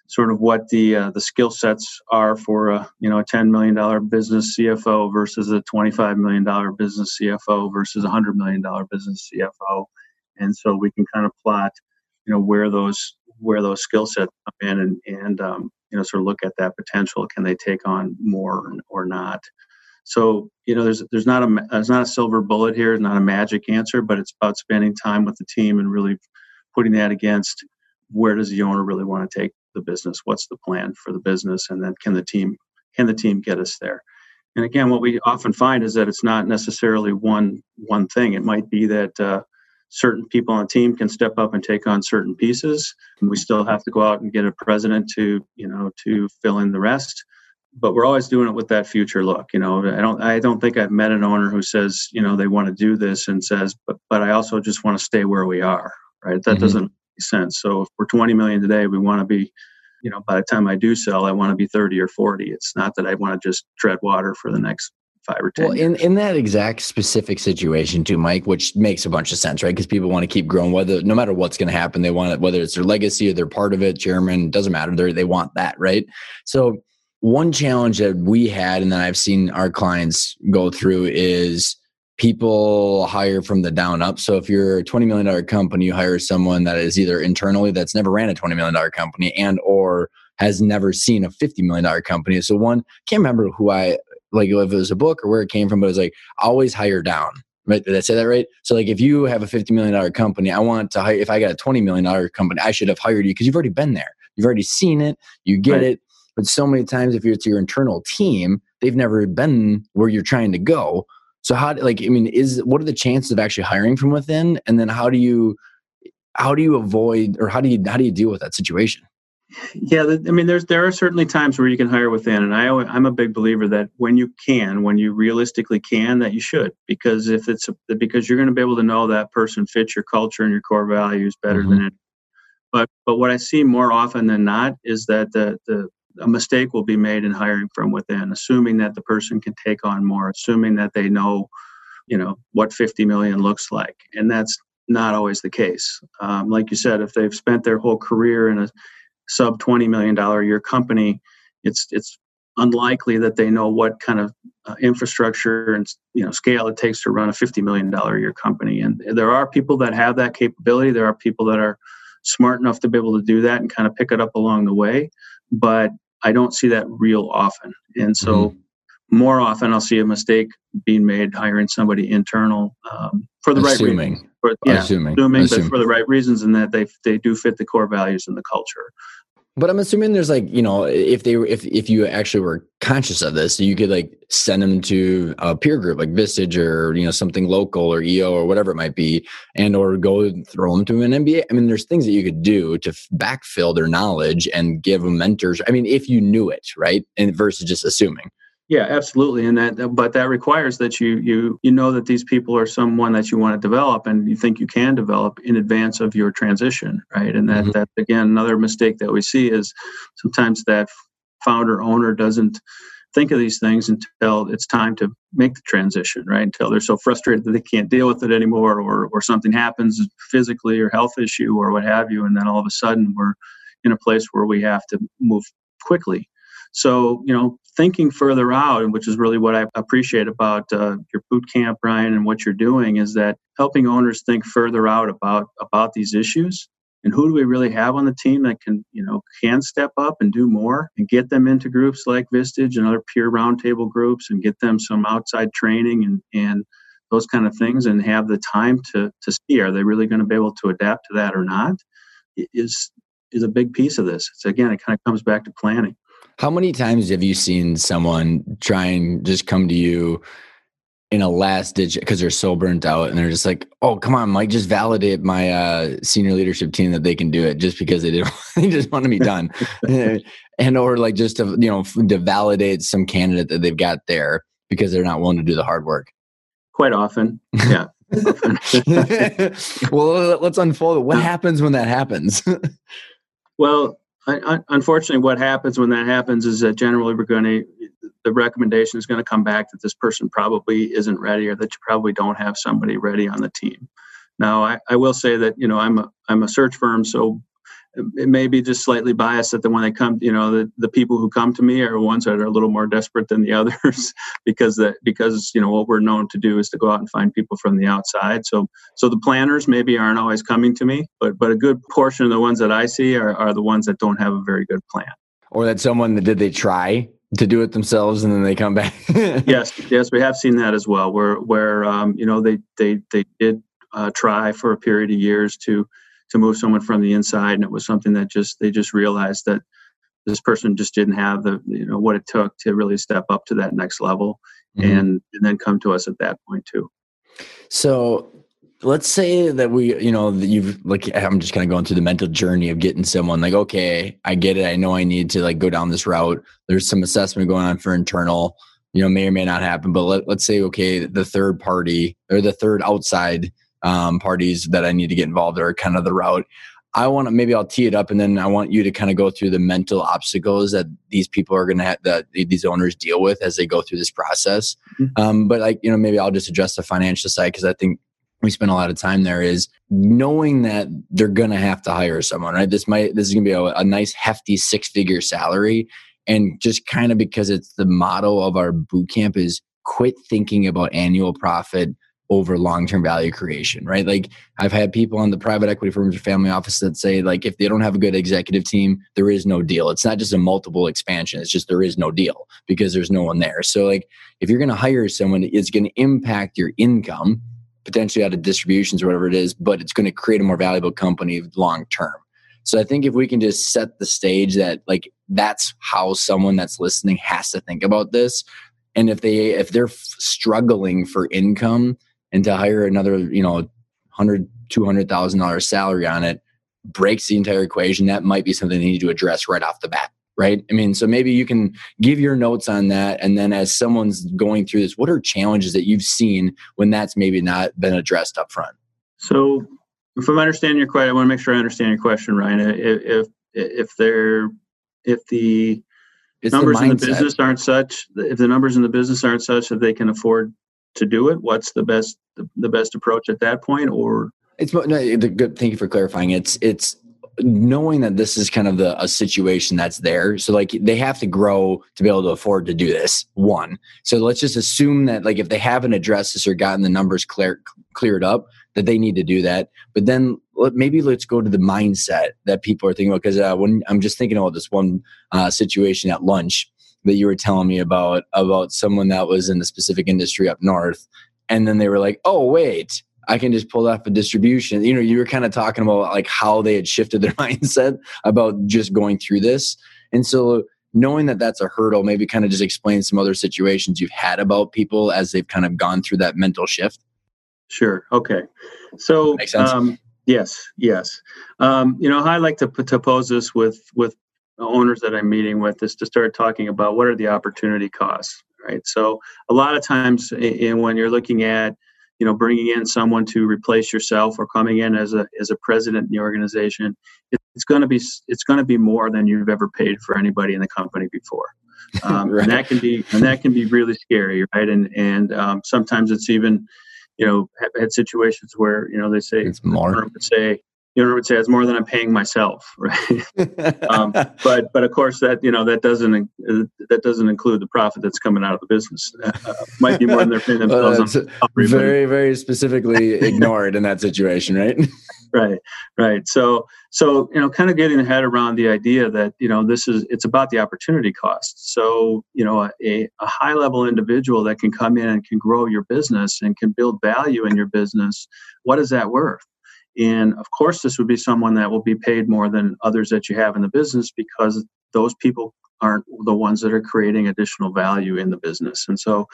sort of what the uh, the skill sets are for a you know a ten million dollar business CFO versus a twenty five million dollar business CFO versus a hundred million dollar business CFO, and so we can kind of plot you know where those where those skill sets come in and and um, you know sort of look at that potential. Can they take on more or not? So you know there's there's not a there's not a silver bullet here, it's not a magic answer, but it's about spending time with the team and really putting that against where does the owner really want to take the business what's the plan for the business and then can the team can the team get us there and again what we often find is that it's not necessarily one one thing it might be that uh, certain people on the team can step up and take on certain pieces and we still have to go out and get a president to you know to fill in the rest but we're always doing it with that future look you know i don't i don't think i've met an owner who says you know they want to do this and says but but i also just want to stay where we are right that mm-hmm. doesn't make sense. So if we're 20 million today, we want to be, you know, by the time I do sell, I want to be 30 or 40. It's not that I want to just tread water for the next five or 10 well in, in that exact specific situation too mike which makes a bunch of sense right because people want to keep growing whether no matter what's going to happen they want it whether it's their legacy or they're part of it chairman doesn't matter they they want that right so one challenge that we had and that i've seen our clients go through is people hire from the down up. So if you're a $20 million company, you hire someone that is either internally that's never ran a $20 million company and or has never seen a $50 million company. So one, can't remember who I, like if it was a book or where it came from, but it was like, always hire down. Right? Did I say that right? So like if you have a $50 million company, I want to hire, if I got a $20 million company, I should have hired you because you've already been there. You've already seen it. You get right. it. But so many times if you're to your internal team, they've never been where you're trying to go. So how like I mean is what are the chances of actually hiring from within and then how do you how do you avoid or how do you how do you deal with that situation? Yeah, I mean, there's there are certainly times where you can hire within, and I I'm a big believer that when you can, when you realistically can, that you should, because if it's a, because you're going to be able to know that person fits your culture and your core values better mm-hmm. than it. But but what I see more often than not is that the the a mistake will be made in hiring from within, assuming that the person can take on more, assuming that they know, you know, what 50 million looks like, and that's not always the case. Um, like you said, if they've spent their whole career in a sub 20 million dollar a year company, it's it's unlikely that they know what kind of uh, infrastructure and you know scale it takes to run a 50 million dollar a year company. And there are people that have that capability. There are people that are smart enough to be able to do that and kind of pick it up along the way. But I don't see that real often. And so mm-hmm. more often I'll see a mistake being made hiring somebody internal um, for the assuming. right reason. But yeah, assuming, assuming, assuming, but for the right reasons, and that they they do fit the core values and the culture. But I'm assuming there's like you know if they if if you actually were conscious of this, you could like send them to a peer group like Vistage or you know something local or EO or whatever it might be, and or go throw them to an MBA. I mean, there's things that you could do to backfill their knowledge and give them mentors. I mean, if you knew it, right, and versus just assuming. Yeah, absolutely, and that but that requires that you you you know that these people are someone that you want to develop and you think you can develop in advance of your transition, right? And that mm-hmm. that again another mistake that we see is sometimes that founder owner doesn't think of these things until it's time to make the transition, right? Until they're so frustrated that they can't deal with it anymore, or or something happens physically or health issue or what have you, and then all of a sudden we're in a place where we have to move quickly. So, you know, thinking further out, which is really what I appreciate about uh, your boot camp, Ryan, and what you're doing, is that helping owners think further out about about these issues and who do we really have on the team that can you know can step up and do more and get them into groups like Vistage and other peer roundtable groups and get them some outside training and and those kind of things and have the time to to see are they really going to be able to adapt to that or not is is a big piece of this. It's again it kind of comes back to planning. How many times have you seen someone try and just come to you in a last ditch because they're so burnt out and they're just like, "Oh, come on, Mike, just validate my uh, senior leadership team that they can do it," just because they didn't, they just want to be done, and or like just to you know to validate some candidate that they've got there because they're not willing to do the hard work. Quite often, yeah. well, let's unfold it. What happens when that happens? well, unfortunately, what happens when that happens is that generally we're going to the recommendation is going to come back that this person probably isn't ready or that you probably don't have somebody ready on the team. Now, I, I will say that you know I'm a I'm a search firm, so it may be just slightly biased that the when they come, you know, the, the people who come to me are ones that are a little more desperate than the others because that because you know what we're known to do is to go out and find people from the outside. So so the planners maybe aren't always coming to me, but but a good portion of the ones that I see are, are the ones that don't have a very good plan. Or that someone that did they try to do it themselves and then they come back. yes, yes, we have seen that as well. Where where um, you know they they they did uh, try for a period of years to to move someone from the inside and it was something that just they just realized that this person just didn't have the you know what it took to really step up to that next level mm-hmm. and and then come to us at that point too. So let's say that we you know you've like i'm just kind of going through the mental journey of getting someone like okay i get it. I know i need to like go down this route. There's some assessment going on for internal. You know may or may not happen but let, let's say okay the third party or the third outside um, parties that I need to get involved are kind of the route. I want to maybe I'll tee it up and then I want you to kind of go through the mental obstacles that these people are going to have that these owners deal with as they go through this process. Mm-hmm. Um, but like, you know, maybe I'll just address the financial side because I think we spend a lot of time there is knowing that they're going to have to hire someone, right? This might, this is going to be a, a nice hefty six figure salary. And just kind of because it's the motto of our boot camp is quit thinking about annual profit over long-term value creation right? Like i've had people on the private equity firms or family office that say like if they don't have a good executive team there is no deal. It's not just a multiple expansion it's just there is no deal because there's no one there. So like if you're going to hire someone it's going to impact your income potentially out of distributions or whatever it is but it's going to create a more valuable company long term so i think if we can just set the stage that like that's how someone that's listening has to think about this and if they if they're struggling for income and to hire another you know 100 200000 dollars salary on it breaks the entire equation. That might be something they need to address right off the bat right? I mean so maybe you can give your notes on that. And then as someone's going through this what are challenges that you've seen when that's maybe not been addressed up front? So if i'm understanding your question i want to make sure i understand your question ryan. If if, if they're if the it's numbers the in the business aren't such if the numbers in the business aren't such that they can afford to do it? What's the best the, the best approach at that point or? It's no, the good thank you for clarifying. It's it's knowing that this is kind of the a situation that's there. So like they have to grow to be able to afford to do this one. So let's just assume that like if they haven't addressed this or gotten the numbers clear, cleared up that they need to do that. But then maybe let's go to the mindset that people are thinking about because uh, when i'm just thinking about this one uh, situation at lunch that you were telling me about about someone that was in a specific industry up north and then they were like oh wait I can just pull off a distribution. You know, you were kind of talking about like how they had shifted their mindset about just going through this. And so knowing that that's a hurdle, maybe kind of just explain some other situations you've had about people as they've kind of gone through that mental shift. Sure. Okay. So, um, yes, yes. Um, you know, I like to, to pose this with, with owners that I'm meeting with is to start talking about what are the opportunity costs, right? So a lot of times in, when you're looking at you know bringing in someone to replace yourself or coming in as a as a president in the organization it's going to be it's going to be more than you've ever paid for anybody in the company before um, right. and that can be and that can be really scary right and and um, sometimes it's even you know had situations where you know they say it's more say you know, would say it's more than I'm paying myself, right? um, but but of course that you know that doesn't that doesn't include the profit that's coming out of the business. Uh, might be more than they're paying themselves. Well, very very specifically ignored in that situation, right? right, right. So so you know, kind of getting the head around the idea that you know this is it's about the opportunity cost. So you know, a, a high level individual that can come in and can grow your business and can build value in your business. What is that worth? And of course, this would be someone that will be paid more than others that you have in the business because those people aren't the ones that are creating additional value in the business. And so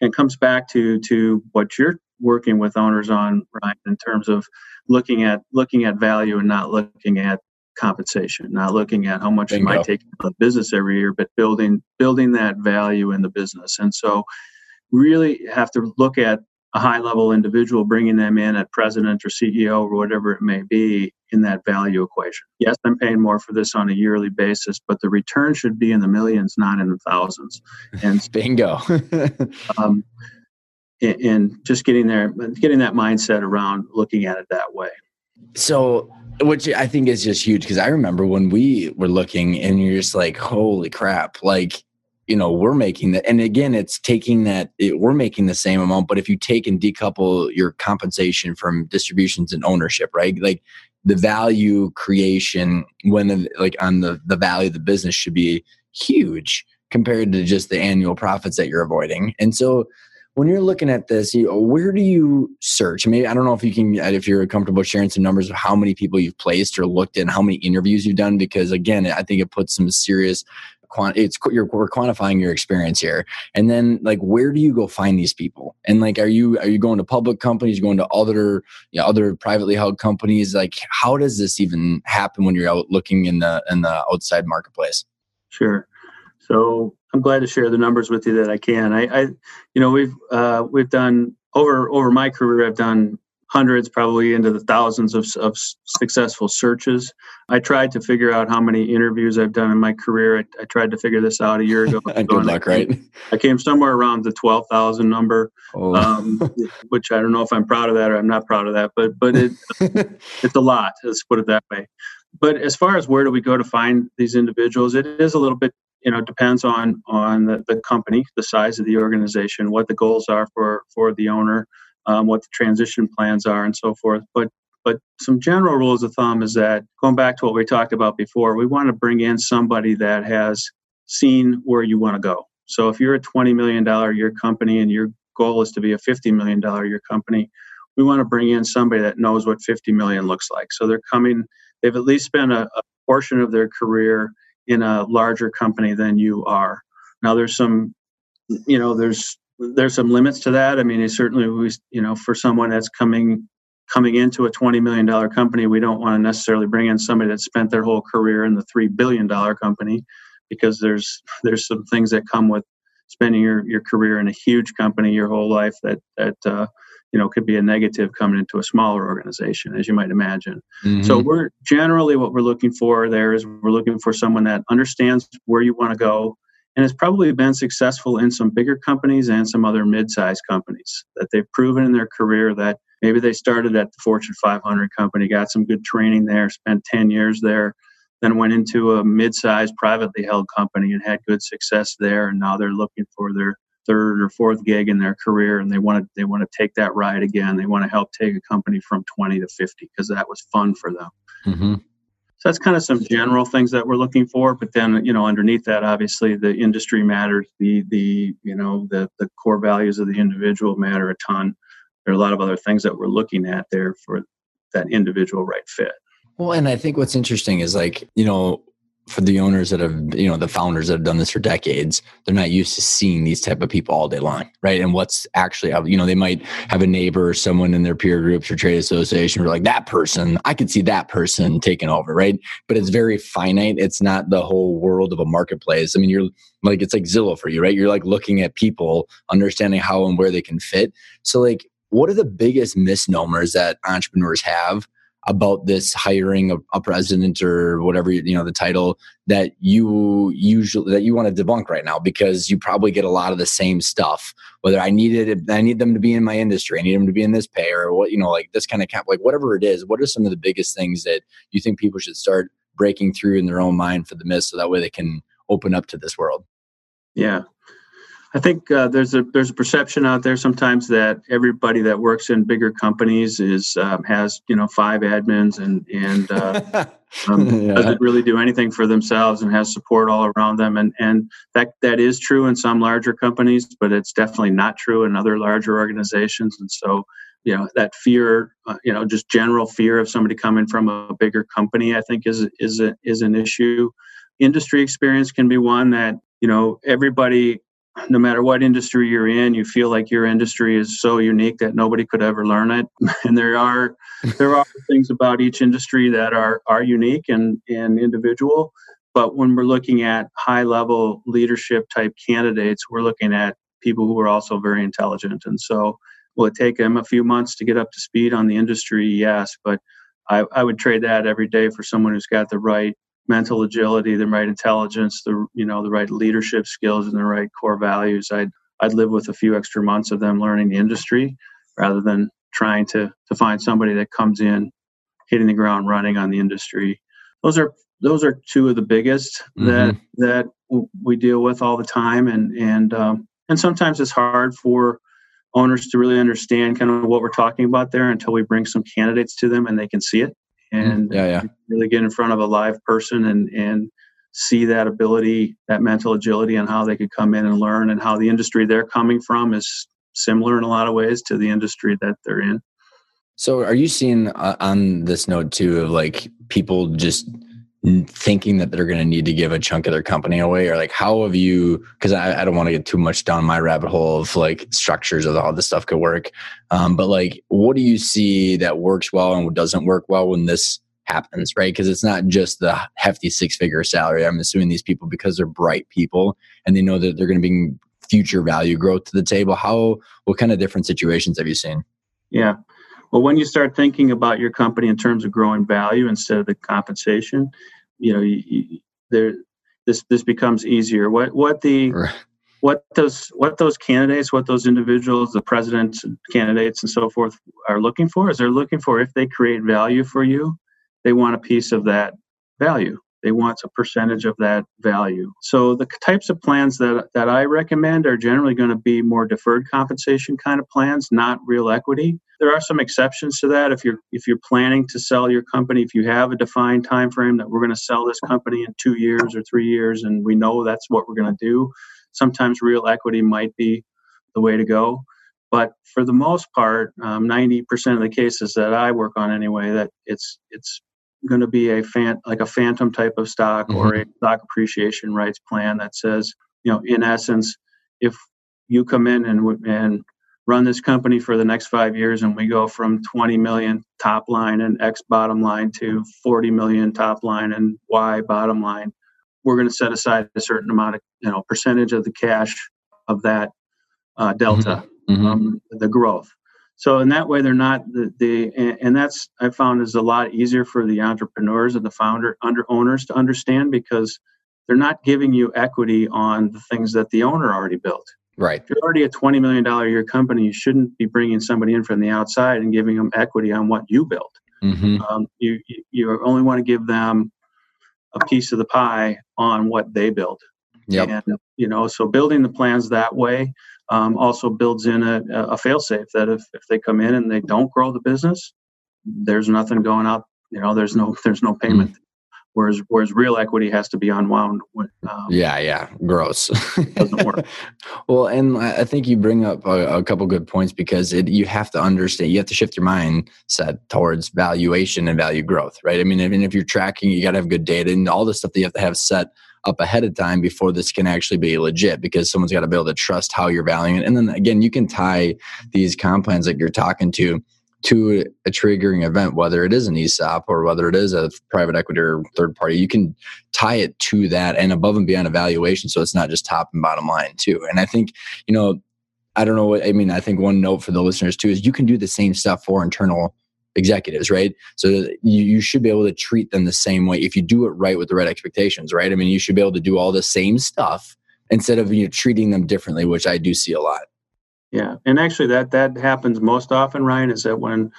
it comes back to to what you're working with owners on, right, in terms of looking at looking at value and not looking at compensation, not looking at how much Bingo. it might take the business every year, but building building that value in the business. And so really have to look at a high level individual, bringing them in at president or CEO or whatever it may be in that value equation. Yes, I'm paying more for this on a yearly basis, but the return should be in the millions, not in the thousands. And bingo. um, and just getting there, getting that mindset around looking at it that way. So, which I think is just huge because I remember when we were looking and you're just like, holy crap, like you know we're making that and again it's taking that it, we're making the same amount but if you take and decouple your compensation from distributions and ownership right? Like the value creation when the, like on the the value of the business should be huge compared to just the annual profits that you're avoiding. And so when you're looking at this you know, where do you search? Maybe i don't know if you can if you're comfortable sharing some numbers of how many people you've placed or looked and how many interviews you've done because again i think it puts some serious quant it's you're we're quantifying your experience here. And then like where do you go find these people? And like are you are you going to public companies? Going to other you know, other privately held companies? Like how does this even happen when you're out looking in the in the outside marketplace? Sure. So i'm glad to share the numbers with you that i can. I, I you know we've uh, we've done over over my career i've done hundreds, probably into the thousands of, of successful searches. I tried to figure out how many interviews I've done in my career. I, I tried to figure this out a year ago. Good luck, I came, right? I came somewhere around the 12,000 number, oh. um, which I don't know if I'm proud of that or I'm not proud of that, but, but it, it's a lot, let's put it that way. But as far as where do we go to find these individuals, it is a little bit you know depends on on the, the company the size of the organization what the goals are for for the owner um, what the transition plans are, and so forth. But but some general rules of thumb is that going back to what we talked about before, we want to bring in somebody that has seen where you want to go. So if you're a $20 million year company and your goal is to be a $50 million year company, we want to bring in somebody that knows what 50 million looks like. So they're coming, they've at least spent a, a portion of their career in a larger company than you are. Now there's some, you know, there's there's some limits to that. I mean, certainly we, you know, for someone that's coming coming into a twenty million dollar company, we don't want to necessarily bring in somebody that spent their whole career in the three billion dollar company, because there's there's some things that come with spending your your career in a huge company your whole life that that uh, you know could be a negative coming into a smaller organization as you might imagine mm-hmm. so we're generally what we're looking for there is we're looking for someone that understands where you want to go and has probably been successful in some bigger companies and some other mid-sized companies that they've proven in their career that maybe they started at the Fortune 500 company, got some good training there, spent 10 years there, then went into a mid-sized privately held company and had good success there, and now they're looking for their third or fourth gig in their career and they want to they want to take that ride again they want to help take a company from 20 to 50 because that was fun for them mm-hmm. So that's kind of some general things that we're looking for. But then, you know, underneath that, obviously, the industry matters. The the you know the the core values of the individual matter a ton. there are a lot of other things that we're looking at there for that individual right fit. Well, and I think what's interesting is like, you know, for the owners that have you know the founders that have done this for decades they're not used to seeing these type of people all day long right? And what's actually you know they might have a neighbor or someone in their peer groups or trade association who are like that person i could see that person taking over right? But it's very finite. It's not the whole world of a marketplace. I mean you're like it's like zillow for you right? You're like looking at people understanding how and where they can fit. So like what are the biggest misnomers that entrepreneurs have about this hiring a, a, president or whatever you know the title that you usually that you want to debunk right now because you probably get a lot of the same stuff whether i needed i need them to be in my industry i need them to be in this pay or what you know like this kind of cap like whatever it is what are some of the biggest things that you think people should start breaking through in their own mind for the myth so that way they can open up to this world? Yeah I think uh, there's a there's a perception out there sometimes that everybody that works in bigger companies is um, has you know five admins and and uh, um, yeah. doesn't really do anything for themselves and has support all around them and and that that is true in some larger companies, but it's definitely not true in other larger organizations. And so you know that fear, uh, you know, just general fear of somebody coming from a bigger company, I think is is a, is an issue. Industry experience can be one that you know everybody no matter what industry you're in, you feel like your industry is so unique that nobody could ever learn it. And there are there are things about each industry that are are unique and and individual. But when we're looking at high level leadership type candidates, we're looking at people who are also very intelligent. And so will it take them a few months to get up to speed on the industry? Yes, but I, I would trade that every day for someone who's got the right mental agility, the right intelligence, the you know the right leadership skills, and the right core values, I'd I'd live with a few extra months of them learning the industry rather than trying to to find somebody that comes in hitting the ground running on the industry. Those are those are two of the biggest mm-hmm. that that we deal with all the time, and and um, and sometimes it's hard for owners to really understand kind of what we're talking about there until we bring some candidates to them and they can see it. And yeah, yeah. really get in front of a live person and and see that ability, that mental agility, and how they could come in and learn, and how the industry they're coming from is similar in a lot of ways to the industry that they're in. So, are you seeing uh, on this note too of like people just thinking that they're going to need to give a chunk of their company away? Or like how have you because I, I, don't want to get too much down my rabbit hole of like structures of how this stuff could work. Um, but like what do you see that works well and doesn't work well when this happens right? Because it's not just the hefty six figure salary. I'm assuming these people because they're bright people and they know that they're going to bring future value growth to the table how what kind of different situations have you seen? Yeah well, when you start thinking about your company in terms of growing value instead of the compensation, you know, you, you, there this this becomes easier. What what the right. what those what those candidates, what those individuals, the presidents, candidates, and so forth are looking for is they're looking for if they create value for you, they want a piece of that value. They want a percentage of that value. So the types of plans that, that I recommend are generally going to be more deferred compensation kind of plans, not real equity. There are some exceptions to that. If you're if you're planning to sell your company, if you have a defined time frame that we're going to sell this company in two years or three years, and we know that's what we're going to do, sometimes real equity might be the way to go. But for the most part, um, 90% of the cases that I work on anyway, that it's it's going to be a fan like a phantom type of stock mm-hmm. or a stock appreciation rights plan that says you know in essence if you come in and and run this company for the next five years and we go from 20 million top line and x bottom line to 40 million top line and y bottom line we're going to set aside a certain amount of you know percentage of the cash of that uh, delta mm-hmm. mm-hmm. Um, the growth so in that way they're not the, the and that's i found is a lot easier for the entrepreneurs and the founder under owners to understand because they're not giving you equity on the things that the owner already built right if you're already a $20 million a year company you shouldn't be bringing somebody in from the outside and giving them equity on what you built mm-hmm. um, you, you only want to give them a piece of the pie on what they built yep. and you know so building the plans that way um, also builds in a, a fail-safe that if, if they come in and they don't grow the business, there's nothing going out. You know, there's no there's no payment. Mm-hmm. whereas whereas real equity has to be unwound. Um, yeah, yeah, gross. doesn't work. well, and I think you bring up a, a couple good points because it, you have to understand, you have to shift your mindset towards valuation and value growth, right? I mean, I mean, if you're tracking, you got to have good data and all the stuff that you have to have set up ahead of time before this can actually be legit because someone's got to be able to trust how you're valuing it. And then again, you can tie these comp plans that you're talking to to a triggering event, whether it is an ESOP or whether it is a private equity or third party, you can tie it to that and above and beyond evaluation. So it's not just top and bottom line too. And I think, you know, I don't know what, I mean, I think one note for the listeners too is you can do the same stuff for internal executives, right? So you, you should be able to treat them the same way if you do it right with the right expectations, right? I mean, you should be able to do all the same stuff instead of you know, treating them differently, which I do see a lot. Yeah, and actually, that that happens most often, Ryan. Is that when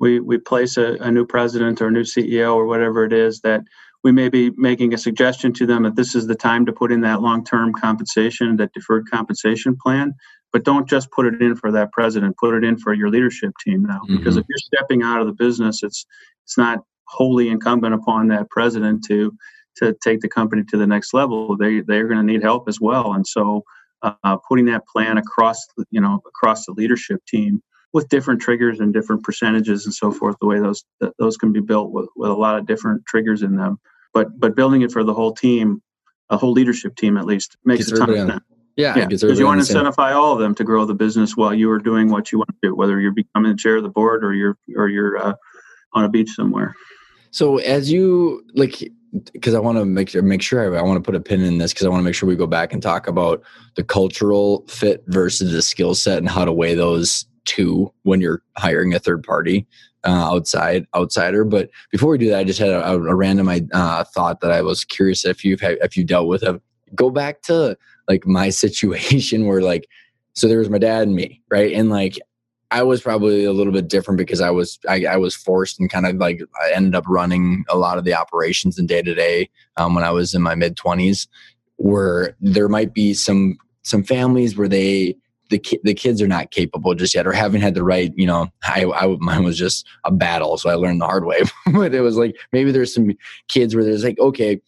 we we place a, a new president or a new CEO or whatever it is that we may be making a suggestion to them that this is the time to put in that long-term compensation, that deferred compensation plan. But don't just put it in for that president. Put it in for your leadership team now, mm-hmm. because if you're stepping out of the business, it's it's not wholly incumbent upon that president to to take the company to the next level. They they're going to need help as well, and so uh, putting that plan across you know across the leadership team with different triggers and different percentages and so forth the way those those can be built with, with a lot of different triggers in them but but building it for the whole team a whole leadership team at least makes a ton of sense yeah, because you want to incentivize all of them to grow the business while you are doing what you want to do, whether you're becoming the chair of the board or you're or you're uh, on a beach somewhere. So as you like, because I want to make sure make sure I, I want to put a pin in this because I want to make sure we go back and talk about the cultural fit versus the skill set and how to weigh those two when you're hiring a third party uh, outside outsider. But before we do that, I just had a, a random uh, thought that I was curious if you've had, if you dealt with A, Go back to like my situation where like so there was my dad and me right and like I was probably a little bit different because I was I, I, was forced and kind of like I ended up running a lot of the operations and day to day um, when I was in my mid twenties. Where there might be some some families where they the ki- the kids are not capable just yet or haven't had the right you know I, I mine was just a battle so I learned the hard way but it was like maybe there's some kids where there's like okay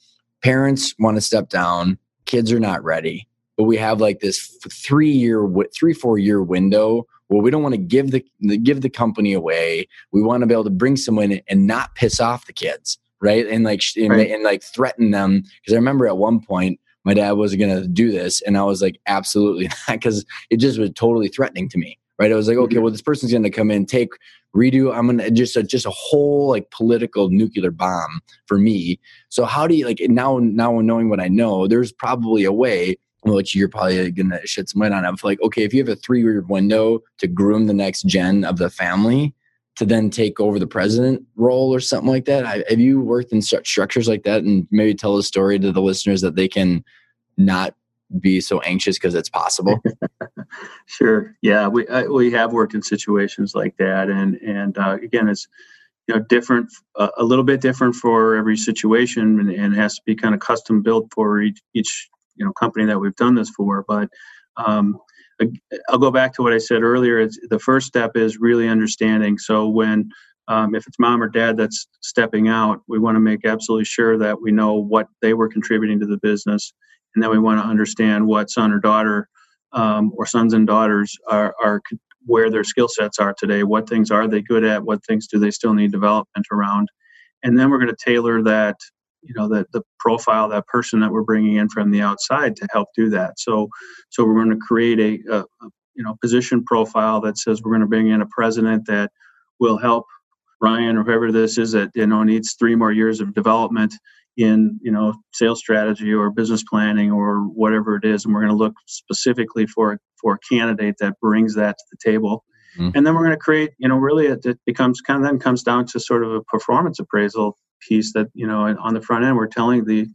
parents want to step down kids are not ready but we have like this three year three four year window where we don't want to give the give the company away. We want to be able to bring someone in and not piss off the kids right? And like and, right. and like threaten them. Because i remember at one point my dad was going to do this and i was like absolutely not because it just was totally threatening to me right i was like okay mm-hmm. well this person's going to come in take redo i'm going to just a, just a whole like political nuclear bomb for me so how do you like now now knowing what i know there's probably a way which you're probably gonna shed some light on. I'm like, okay, if you have a three year window to groom the next gen of the family to then take over the president role or something like that, have you worked in structures like that? And maybe tell a story to the listeners that they can not be so anxious because it's possible. sure. Yeah, we I, we have worked in situations like that, and and uh, again, it's you know different uh, a little bit different for every situation and, and has to be kind of custom built for each, each you know company that we've done this for but um, i'll go back to what i said earlier it's, the first step is really understanding so when um, if it's mom or dad that's stepping out we want to make absolutely sure that we know what they were contributing to the business and then we want to understand what son or daughter um, or sons and daughters are, are where their skill sets are today what things are they good at what things do they still need development around. And then we're going to tailor that you know the, the profile that person that we're bringing in from the outside to help do that. So so we're going to create a, a, a you know position profile that says we're going to bring in a president that will help ryan or whoever this is that you know needs three more years of development in you know sales strategy or business planning or whatever it is and we're going to look specifically for for a candidate that brings that to the table mm-hmm. and then we're going to create you know really it, it becomes kind of then comes down to sort of a performance appraisal piece that you know on the front end we're telling the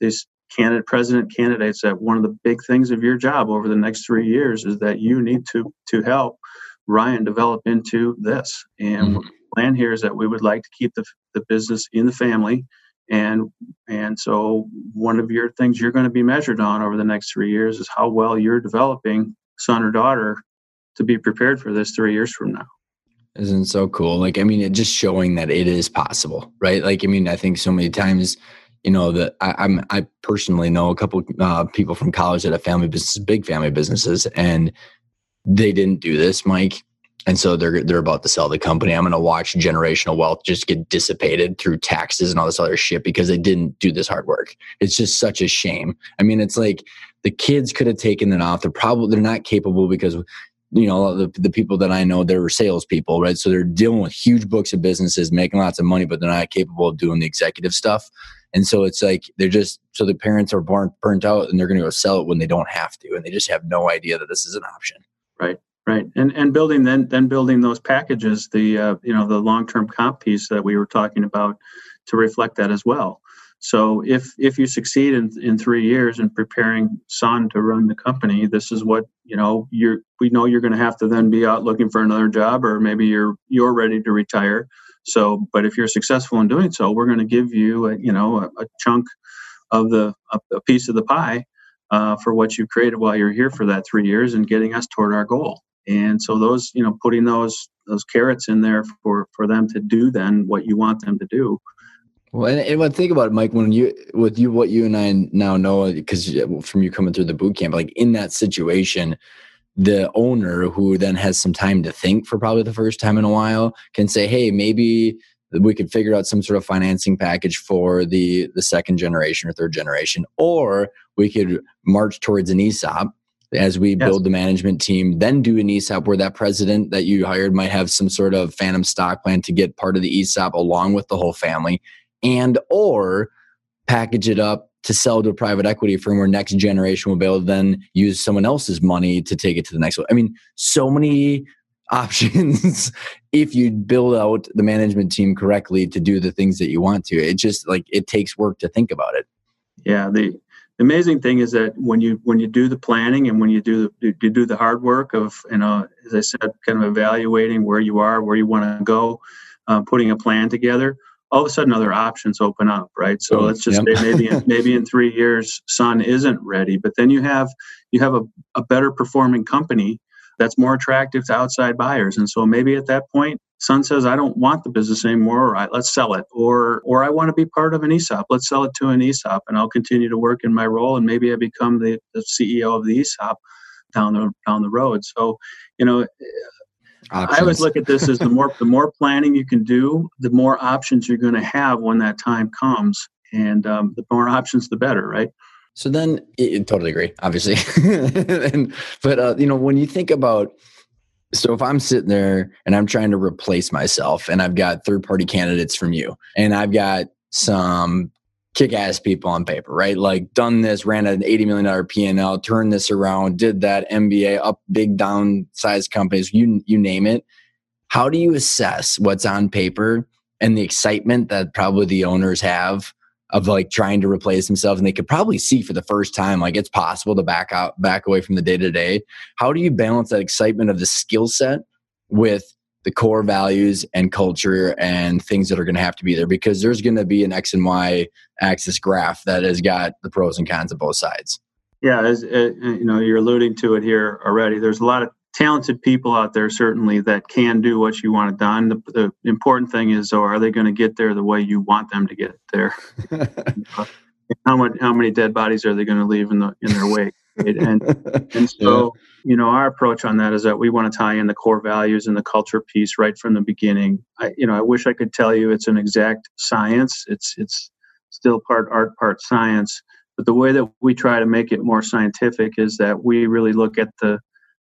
these candidate president candidates that one of the big things of your job over the next three years is that you need to to help Ryan develop into this. And mm-hmm. plan here is that we would like to keep the, the business in the family. And and so one of your things you're going to be measured on over the next three years is how well you're developing son or daughter to be prepared for this three years from now. Isn't so cool? Like, I mean, it just showing that it is possible, right? Like, I mean, I think so many times you know that I'm I personally know a couple uh, people from college that have family businesses, big family businesses, and they didn't do this, Mike. And so they're they're about to sell the company. I'm going to watch generational wealth just get dissipated through taxes and all this other shit because they didn't do this hard work. It's just such a shame. I mean, it's like the kids could have taken it off. They're probably they're not capable because you know the, the people that I know they're salespeople, right? So they're dealing with huge books of businesses, making lots of money, but they're not capable of doing the executive stuff. And so it's like they're just so the parents are burnt burnt out and they're going to go sell it when they don't have to, and they just have no idea that this is an option. Right, right, and and building then then building those packages, the uh, you know the long term comp piece that we were talking about to reflect that as well. So if if you succeed in, in three years in preparing Son to run the company, this is what you know. You're we know you're going to have to then be out looking for another job, or maybe you're you're ready to retire. So, but if you're successful in doing so, we're going to give you, a, you know, a, a chunk of the a, a, piece of the pie uh, for what you created while you're here for that three years and getting us toward our goal. And so those, you know, putting those those carrots in there for for them to do then what you want them to do. Well, and, and when think about it, Mike, when you with you what you and I now know because from you coming through the boot camp, like in that situation, the owner who then has some time to think for probably the first time in a while can say hey maybe we could figure out some sort of financing package for the the second generation or third generation or we could march towards an esop as we yes. build the management team then do an esop where that president that you hired might have some sort of phantom stock plan to get part of the esop along with the whole family and or package it up to sell to a private equity firm where next generation will be able to then use someone else's money to take it to the next one. I mean, so many options if you build out the management team correctly to do the things that you want to. It just like it takes work to think about it. Yeah, the, the amazing thing is that when you when you do the planning and when you do the, you do the hard work of you know as I said, kind of evaluating where you are, where you want to go, uh, putting a plan together all of a sudden other options open up right so let's just yep. say maybe in, maybe in three years Son isn't ready but then you have you have a, a better performing company that's more attractive to outside buyers. And so maybe at that point Son says i don't want the business anymore. All right let's sell it. Or or i want to be part of an esop let's sell it to an esop and i'll continue to work in my role and maybe i become the, the ceo of the esop down the down the road. So you know Options. I always look at this as the more the more planning you can do, the more options you're going to have when that time comes, and um, the more options, the better, right? So then, it, totally agree, obviously. and, but uh, you know, when you think about, so if I'm sitting there and I'm trying to replace myself, and I've got third party candidates from you, and I've got some kick ass people on paper, right? Like done this, ran an $80 million P&L, turned this around, did that MBA up big down downsized companies, you, you name it. How do you assess what's on paper and the excitement that probably the owners have of like trying to replace themselves and they could probably see for the first time like it's possible to back out back away from the day to day how do you balance that excitement of the skill set with the core values and culture and things that are going to have to be there? Because there's going to be an x and y axis graph that has got the pros and cons of both sides. Yeah as uh, you know you're alluding to it here already. There's a lot of talented people out there certainly that can do what you want done. The, the important thing is though are they going to get there the way you want them to get there? How much how many dead bodies are they going to leave in the in their wake and and so you know our approach on that is that we want to tie in the core values and the culture piece right from the beginning. I you know i wish i could tell you it's an exact science. It's it's still part art part science. But the way that we try to make it more scientific is that we really look at the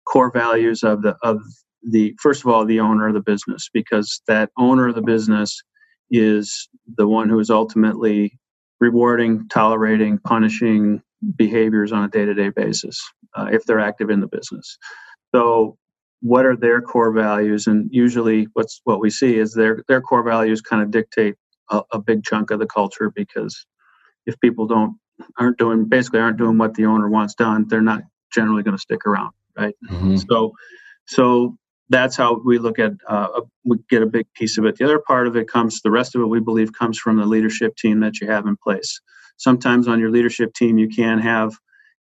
core values of the of the first of all the owner of the business because that owner of the business is the one who is ultimately rewarding tolerating punishing behaviors on a day-to-day basis uh, if they're active in the business. So what are their core values? And usually what's what we see is their their core values kind of dictate a, a big chunk of the culture because if people don't aren't doing basically aren't doing what the owner wants done they're not generally going to stick around right? Mm-hmm. so so that's how we look at uh, we get a big piece of it. The other part of it comes the rest of it we believe comes from the leadership team that you have in place. Sometimes on your leadership team you can have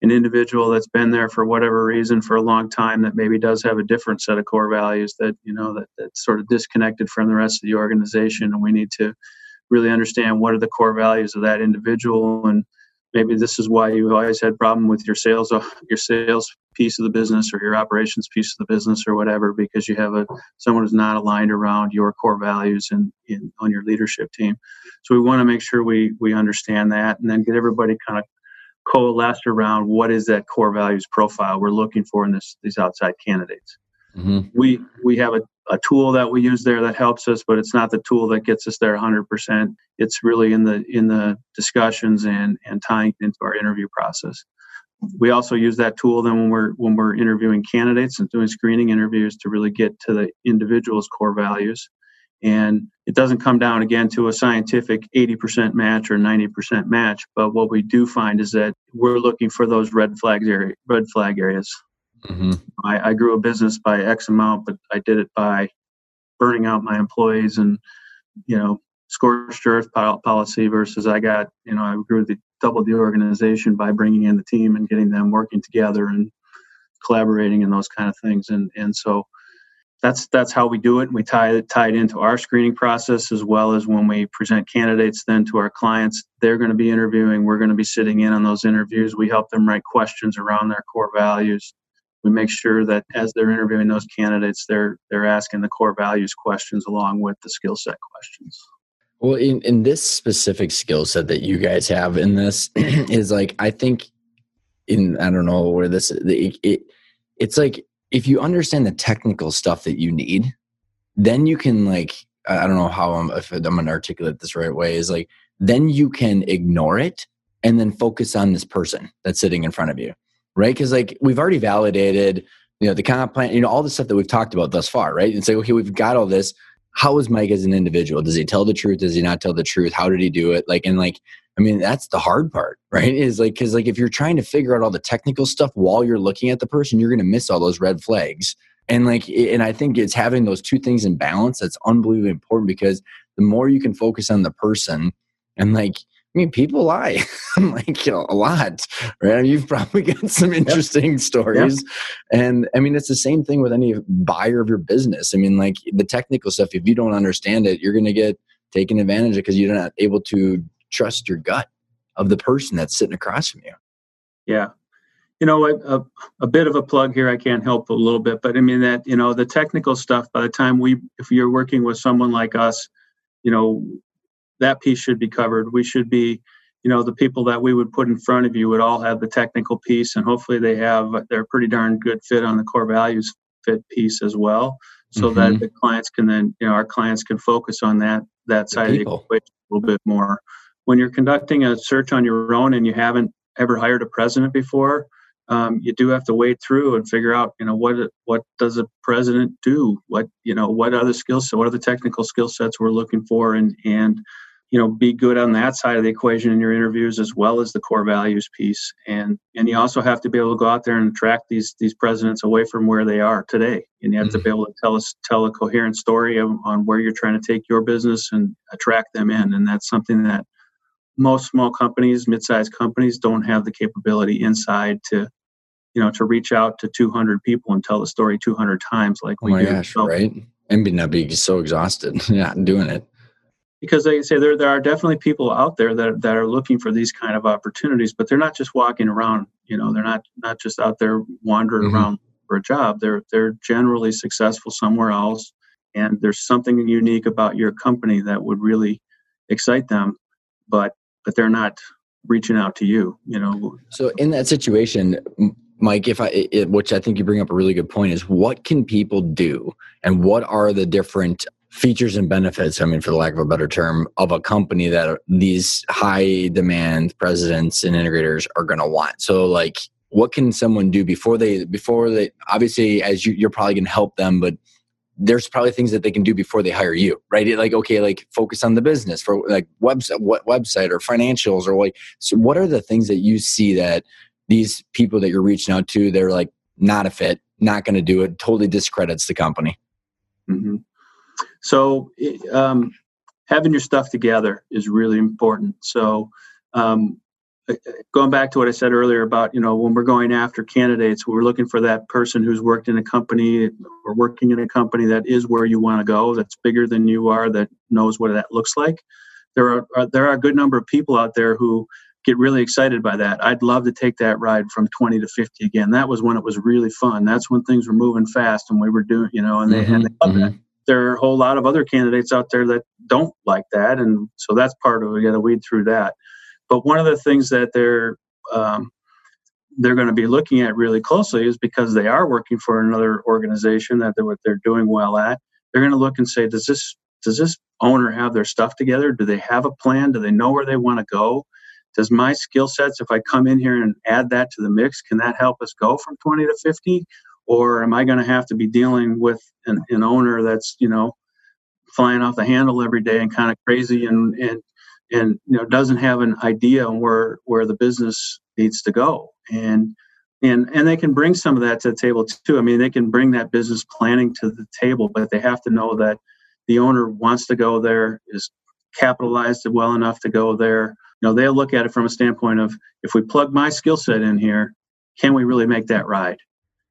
an individual that's been there for whatever reason for a long time that maybe does have a different set of core values that you know that that's sort of disconnected from the rest of the organization. And we need to really understand what are the core values of that individual and maybe this is why you've always had problem with your sales uh, your sales piece of the business or your operations piece of the business or whatever because you have a someone who's not aligned around your core values and in, on your leadership team. So we want to make sure we we understand that and then get everybody kind of coalesced around what is that core values profile we're looking for in this these outside candidates mm-hmm. we we have a a tool that we use there that helps us, but it's not the tool that gets us there 100%. It's really in the in the discussions and and tying into our interview process. We also use that tool then when we're when we're interviewing candidates and doing screening interviews to really get to the individual's core values. And it doesn't come down again to a scientific 80% match or 90% match, but what we do find is that we're looking for those red flags area, red flag areas Mm-hmm. I, I grew a business by X amount, but I did it by burning out my employees and, you know, scorched earth policy versus I got, you know, I grew the doubled the organization by bringing in the team and getting them working together and collaborating and those kind of things. And and so that's that's how we do it. We tie it tie it into our screening process as well as when we present candidates then to our clients. They're going to be interviewing. We're going to be sitting in on those interviews. We help them write questions around their core values we make sure that as they're interviewing those candidates, they're they're asking the core values questions along with the skill set questions. Well, in, in this specific skill set that you guys have in this is like I think in I don't know where this it, it it's like if you understand the technical stuff that you need, then you can like I don't know how I'm if I'm gonna articulate this right way is like then you can ignore it and then focus on this person that's sitting in front of you right? Because like we've already validated, you know, the comp plan, you know, all the stuff that we've talked about thus far, right? And say, okay, we've got all this. How is Mike as an individual? Does he tell the truth? Does he not tell the truth? How did he do it? Like, and like, I mean, that's the hard part, right? Is like, because like if you're trying to figure out all the technical stuff while you're looking at the person, you're going to miss all those red flags. And like, and I think it's having those two things in balance that's unbelievably important because the more you can focus on the person and like I mean, people lie like you know, a lot, right? I mean, you've probably got some interesting yep. stories, yep. and I mean, it's the same thing with any buyer of your business. I mean, like the technical stuff, if you don't understand it, you're going to get taken advantage of because you're not able to trust your gut of the person that's sitting across from you. Yeah, you know, a, a, a, bit of a plug here. I can't help a little bit, but I mean that you know the technical stuff. By the time we, if you're working with someone like us, you know, that piece should be covered. We should be, you know, the people that we would put in front of you would all have the technical piece, and hopefully they have they're pretty darn good fit on the core values fit piece as well, so mm-hmm. that the clients can then, you know, our clients can focus on that that side of the equation a little bit more. When you're conducting a search on your own and you haven't ever hired a president before, um, you do have to wade through and figure out, you know, what what does a president do? What you know, what other skills? What are the technical skill sets we're looking for? And and you know be good on that side of the equation in your interviews as well as the core values piece and and you also have to be able to go out there and attract these these presidents away from where they are today and you have mm-hmm. to be able to tell us tell a coherent story of, on where you're trying to take your business and attract them in and that's something that most small companies mid-sized companies don't have the capability inside to you know to reach out to 200 people and tell the story 200 times like we oh my do gosh, so, right and be not be so exhausted yeah doing it because I say there there are definitely people out there that that are looking for these kind of opportunities, but they're not just walking around. You know, they're not not just out there wandering mm-hmm. around for a job. They're they're generally successful somewhere else, and there's something unique about your company that would really excite them, but but they're not reaching out to you. You know. So in that situation, Mike, if I, it, which I think you bring up a really good point, is what can people do, and what are the different features and benefits i mean for the lack of a better term of a company that these high demand presidents and integrators are going to want so like what can someone do before they before they obviously as you, you're probably going to help them but there's probably things that they can do before they hire you right like okay like focus on the business for like website what website or financials or like so what are the things that you see that these people that you're reaching out to they're like not a fit not going to do it totally discredits the company mm-hmm. So um, having your stuff together is really important. So um, going back to what I said earlier about you know when we're going after candidates, we're looking for that person who's worked in a company or working in a company that is where you want to go, that's bigger than you are, that knows what that looks like. there are, are there are a good number of people out there who get really excited by that. I'd love to take that ride from 20 to 50 again. That was when it was really fun. That's when things were moving fast and we were doing, you know, and they, mm-hmm, and they love mm-hmm. that. There are a whole lot of other candidates out there that don't like that. And so that's part of it. We got to weed through that. But one of the things that they're, um, they're going to be looking at really closely is because they are working for another organization that they're what they're doing well at. They're going to look and say, does this does this owner have their stuff together? Do they have a plan? Do they know where they want to go? Does my skill sets, if I come in here and add that to the mix, can that help us go from 20 to 50? Or am I going to have to be dealing with an, an owner that's, you know, flying off the handle every day and kind of crazy and, and, and, you know, doesn't have an idea on where, where the business needs to go? And, and, and they can bring some of that to the table too. I mean, they can bring that business planning to the table, but they have to know that the owner wants to go there, is capitalized well enough to go there, you know they'll look at it from a standpoint of if we plug my skill set in here can we really make that ride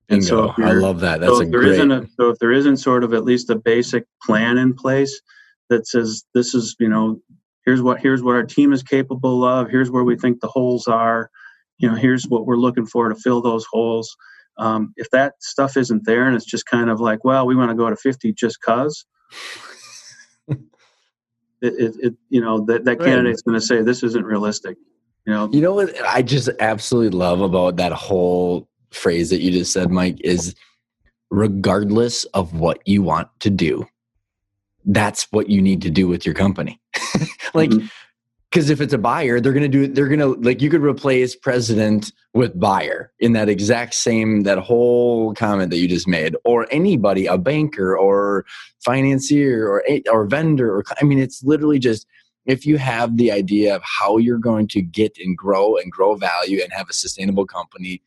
and Bingo. so i love that that's so if there great... a, so if there isn't sort of at least a basic plan in place that says this is you know here's what here's what our team is capable of. Here's where we think the holes are. You know here's what we're looking for to fill those holes. Um, if that stuff isn't there and it's just kind of like well we want to go to 50 just cause it, it, it you know that that right. candidate's going to say this isn't realistic you know? You know what i just absolutely love about that whole phrase that you just said mike is regardless of what you want to do that's what you need to do with your company like mm-hmm. because if it's a buyer they're going to do they're going to like you could replace president with buyer in that exact same that whole comment that you just made or anybody a banker or financier or or vendor or i mean it's literally just if you have the idea of how you're going to get and grow and grow value and have a sustainable company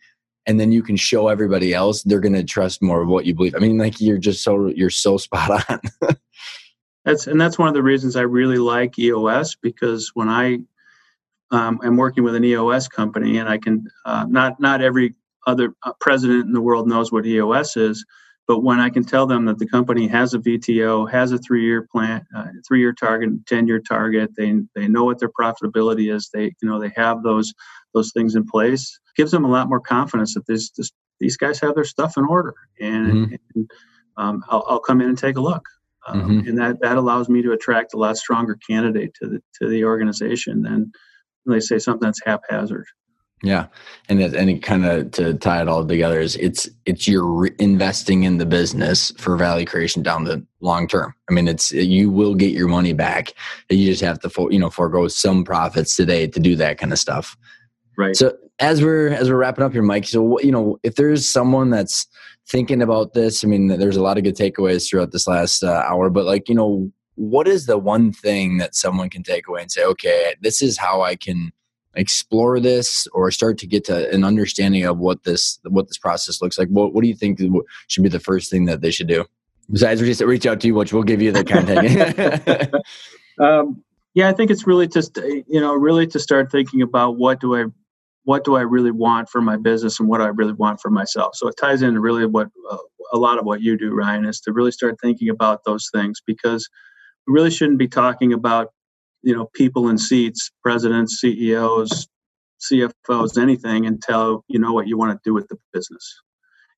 and then you can show everybody else they're going to trust more of what you believe. I mean like you're just so you're so spot on that's and that's one of the reasons I really like EOS because when I um, am working with an EOS company and I can uh, not not every other uh, president in the world knows what EOS is, but when I can tell them that the company has a VTO, has a three-year plan, uh, three-year target, ten-year target, they they know what their profitability is. They you know they have those those things in place. Gives them a lot more confidence that this, this these guys have their stuff in order, and, mm-hmm. and um, I'll, I'll come in and take a look um, mm-hmm. and that that allows me to attract a lot stronger candidate to the to the organization than they say something that's haphazard. Yeah, and it, and kind of to tie it all together is it's it's you're investing in the business for value creation down the long term. I mean, it's you will get your money back. You just have to for, you know forego some profits today to do that kind of stuff. Right. So as we're as we're wrapping up here, Mike. So you know, if there's someone that's thinking about this, I mean, there's a lot of good takeaways throughout this last uh, hour. But like, you know, what is the one thing that someone can take away and say, okay, this is how I can explore this or start to get to an understanding of what this what this process looks like? What What do you think should be the first thing that they should do? Besides, just reach out to you, which we'll give you the contact. um, yeah, I think it's really just you know really to start thinking about what do I what do I really want for my business and what do I really want for myself. So it ties into really what uh, a lot of what you do, Ryan, is to really start thinking about those things because we really shouldn't be talking about you know people in seats, presidents, CEOs, CFOs, anything until you know what you want to do with the business.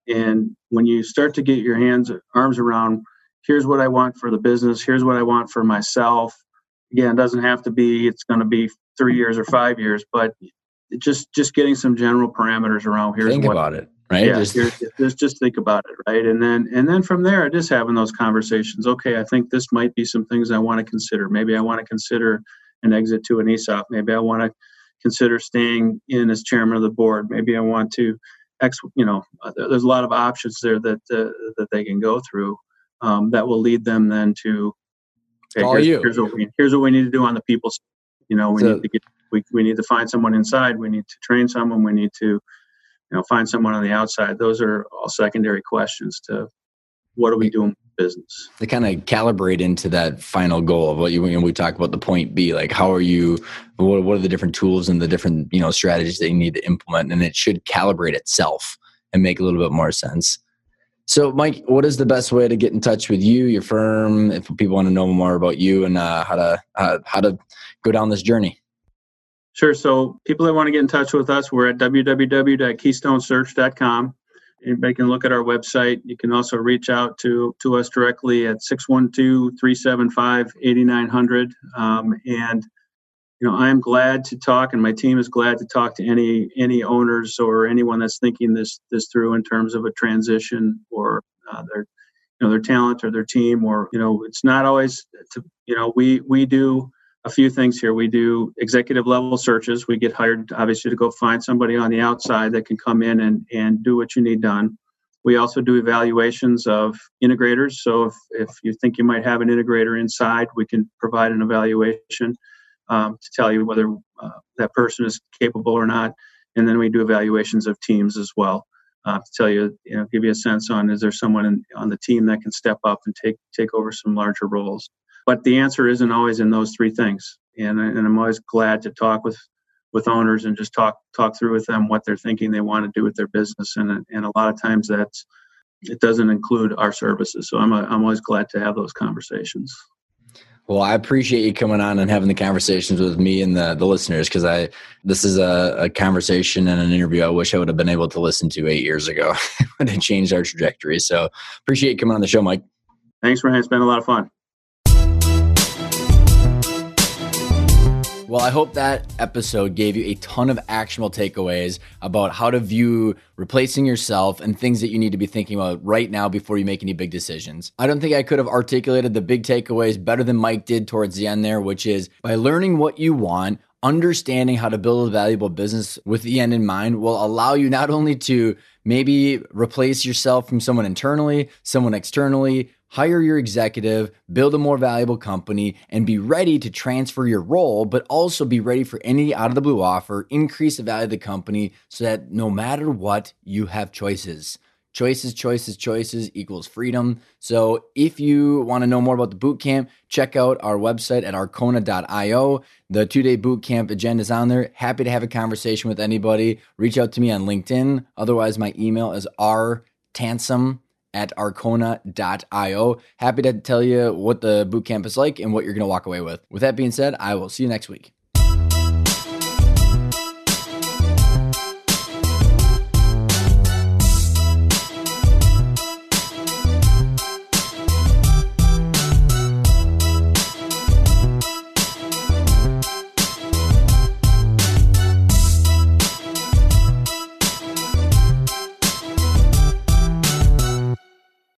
And when you start to get your hands arms around, here's what I want for the business, here's what I want for myself. Again, it doesn't have to be it's going to be three years or five years, but just just getting some general parameters around here. Think what, about it, right? Yeah, just, just just think about it, right? And then and then from there, just having those conversations. Okay, I think this might be some things I want to consider. Maybe I want to consider an exit to an ESOP. Maybe I want to consider staying in as chairman of the board. Maybe I want to, ex, you know, uh, there's a lot of options there that uh, that they can go through um, that will lead them then to. Okay, here's, here's, what we here's what we need to do on the people. You know, we so, need to get we, we need to find someone inside we need to train someone we need to you know find someone on the outside. Those are all secondary questions to what are we doing business? they kind of calibrate into that final goal of what you when we talk about the point b like how are you what, what are the different tools and the different you know strategies that you need to implement and it should calibrate itself and make a little bit more sense. So, Mike, what is the best way to get in touch with you, your firm, if people want to know more about you and uh, how to uh, how to go down this journey? Sure. So, people that want to get in touch with us, we're at www.keystonesearch.com. Anybody can look at our website. You can also reach out to to us directly at 612-375-8900. Um, and you know, I am glad to talk, and my team is glad to talk to any any owners or anyone that's thinking this this through in terms of a transition or uh, their you know their talent or their team or you know it's not always to you know we we do a few things here we do executive level searches we get hired obviously to go find somebody on the outside that can come in and and do what you need done we also do evaluations of integrators so if if you think you might have an integrator inside we can provide an evaluation um, to tell you whether uh, that person is capable or not. And then we do evaluations of teams as well uh, to tell you, you know, give you a sense on is there someone in, on the team that can step up and take take over some larger roles. But the answer isn't always in those three things. And, and I'm always glad to talk with with owners and just talk talk through with them what they're thinking they want to do with their business. And and a lot of times that's it doesn't include our services. So I'm a, I'm always glad to have those conversations. Well, I appreciate you coming on and having the conversations with me and the, the listeners because I this is a, a, conversation and an interview I wish I would have been able to listen to eight years ago when it changed our trajectory. So appreciate you coming on the show, Mike. Thanks, Ryan. It's been a lot of fun. Well, I hope that episode gave you a ton of actionable takeaways about how to view replacing yourself and things that you need to be thinking about right now before you make any big decisions. I don't think I could have articulated the big takeaways better than Mike did towards the end there, which is by learning what you want, understanding how to build a valuable business with the end in mind will allow you not only to maybe replace yourself from someone internally, someone externally, hire your executive, build a more valuable company, and be ready to transfer your role, but also be ready for any out of the blue offer, increase the value of the company so that no matter what, you have choices. Choices, choices, choices equals freedom. So if you want to know more about the boot camp, check out our website at arkona.io. The two day boot camp agenda is on there. Happy to have a conversation with anybody. Reach out to me on LinkedIn. Otherwise, my email is rtansom at arkona.io. Happy to tell you what the bootcamp is like and what you're going to walk away with. With that being said, I will see you next week.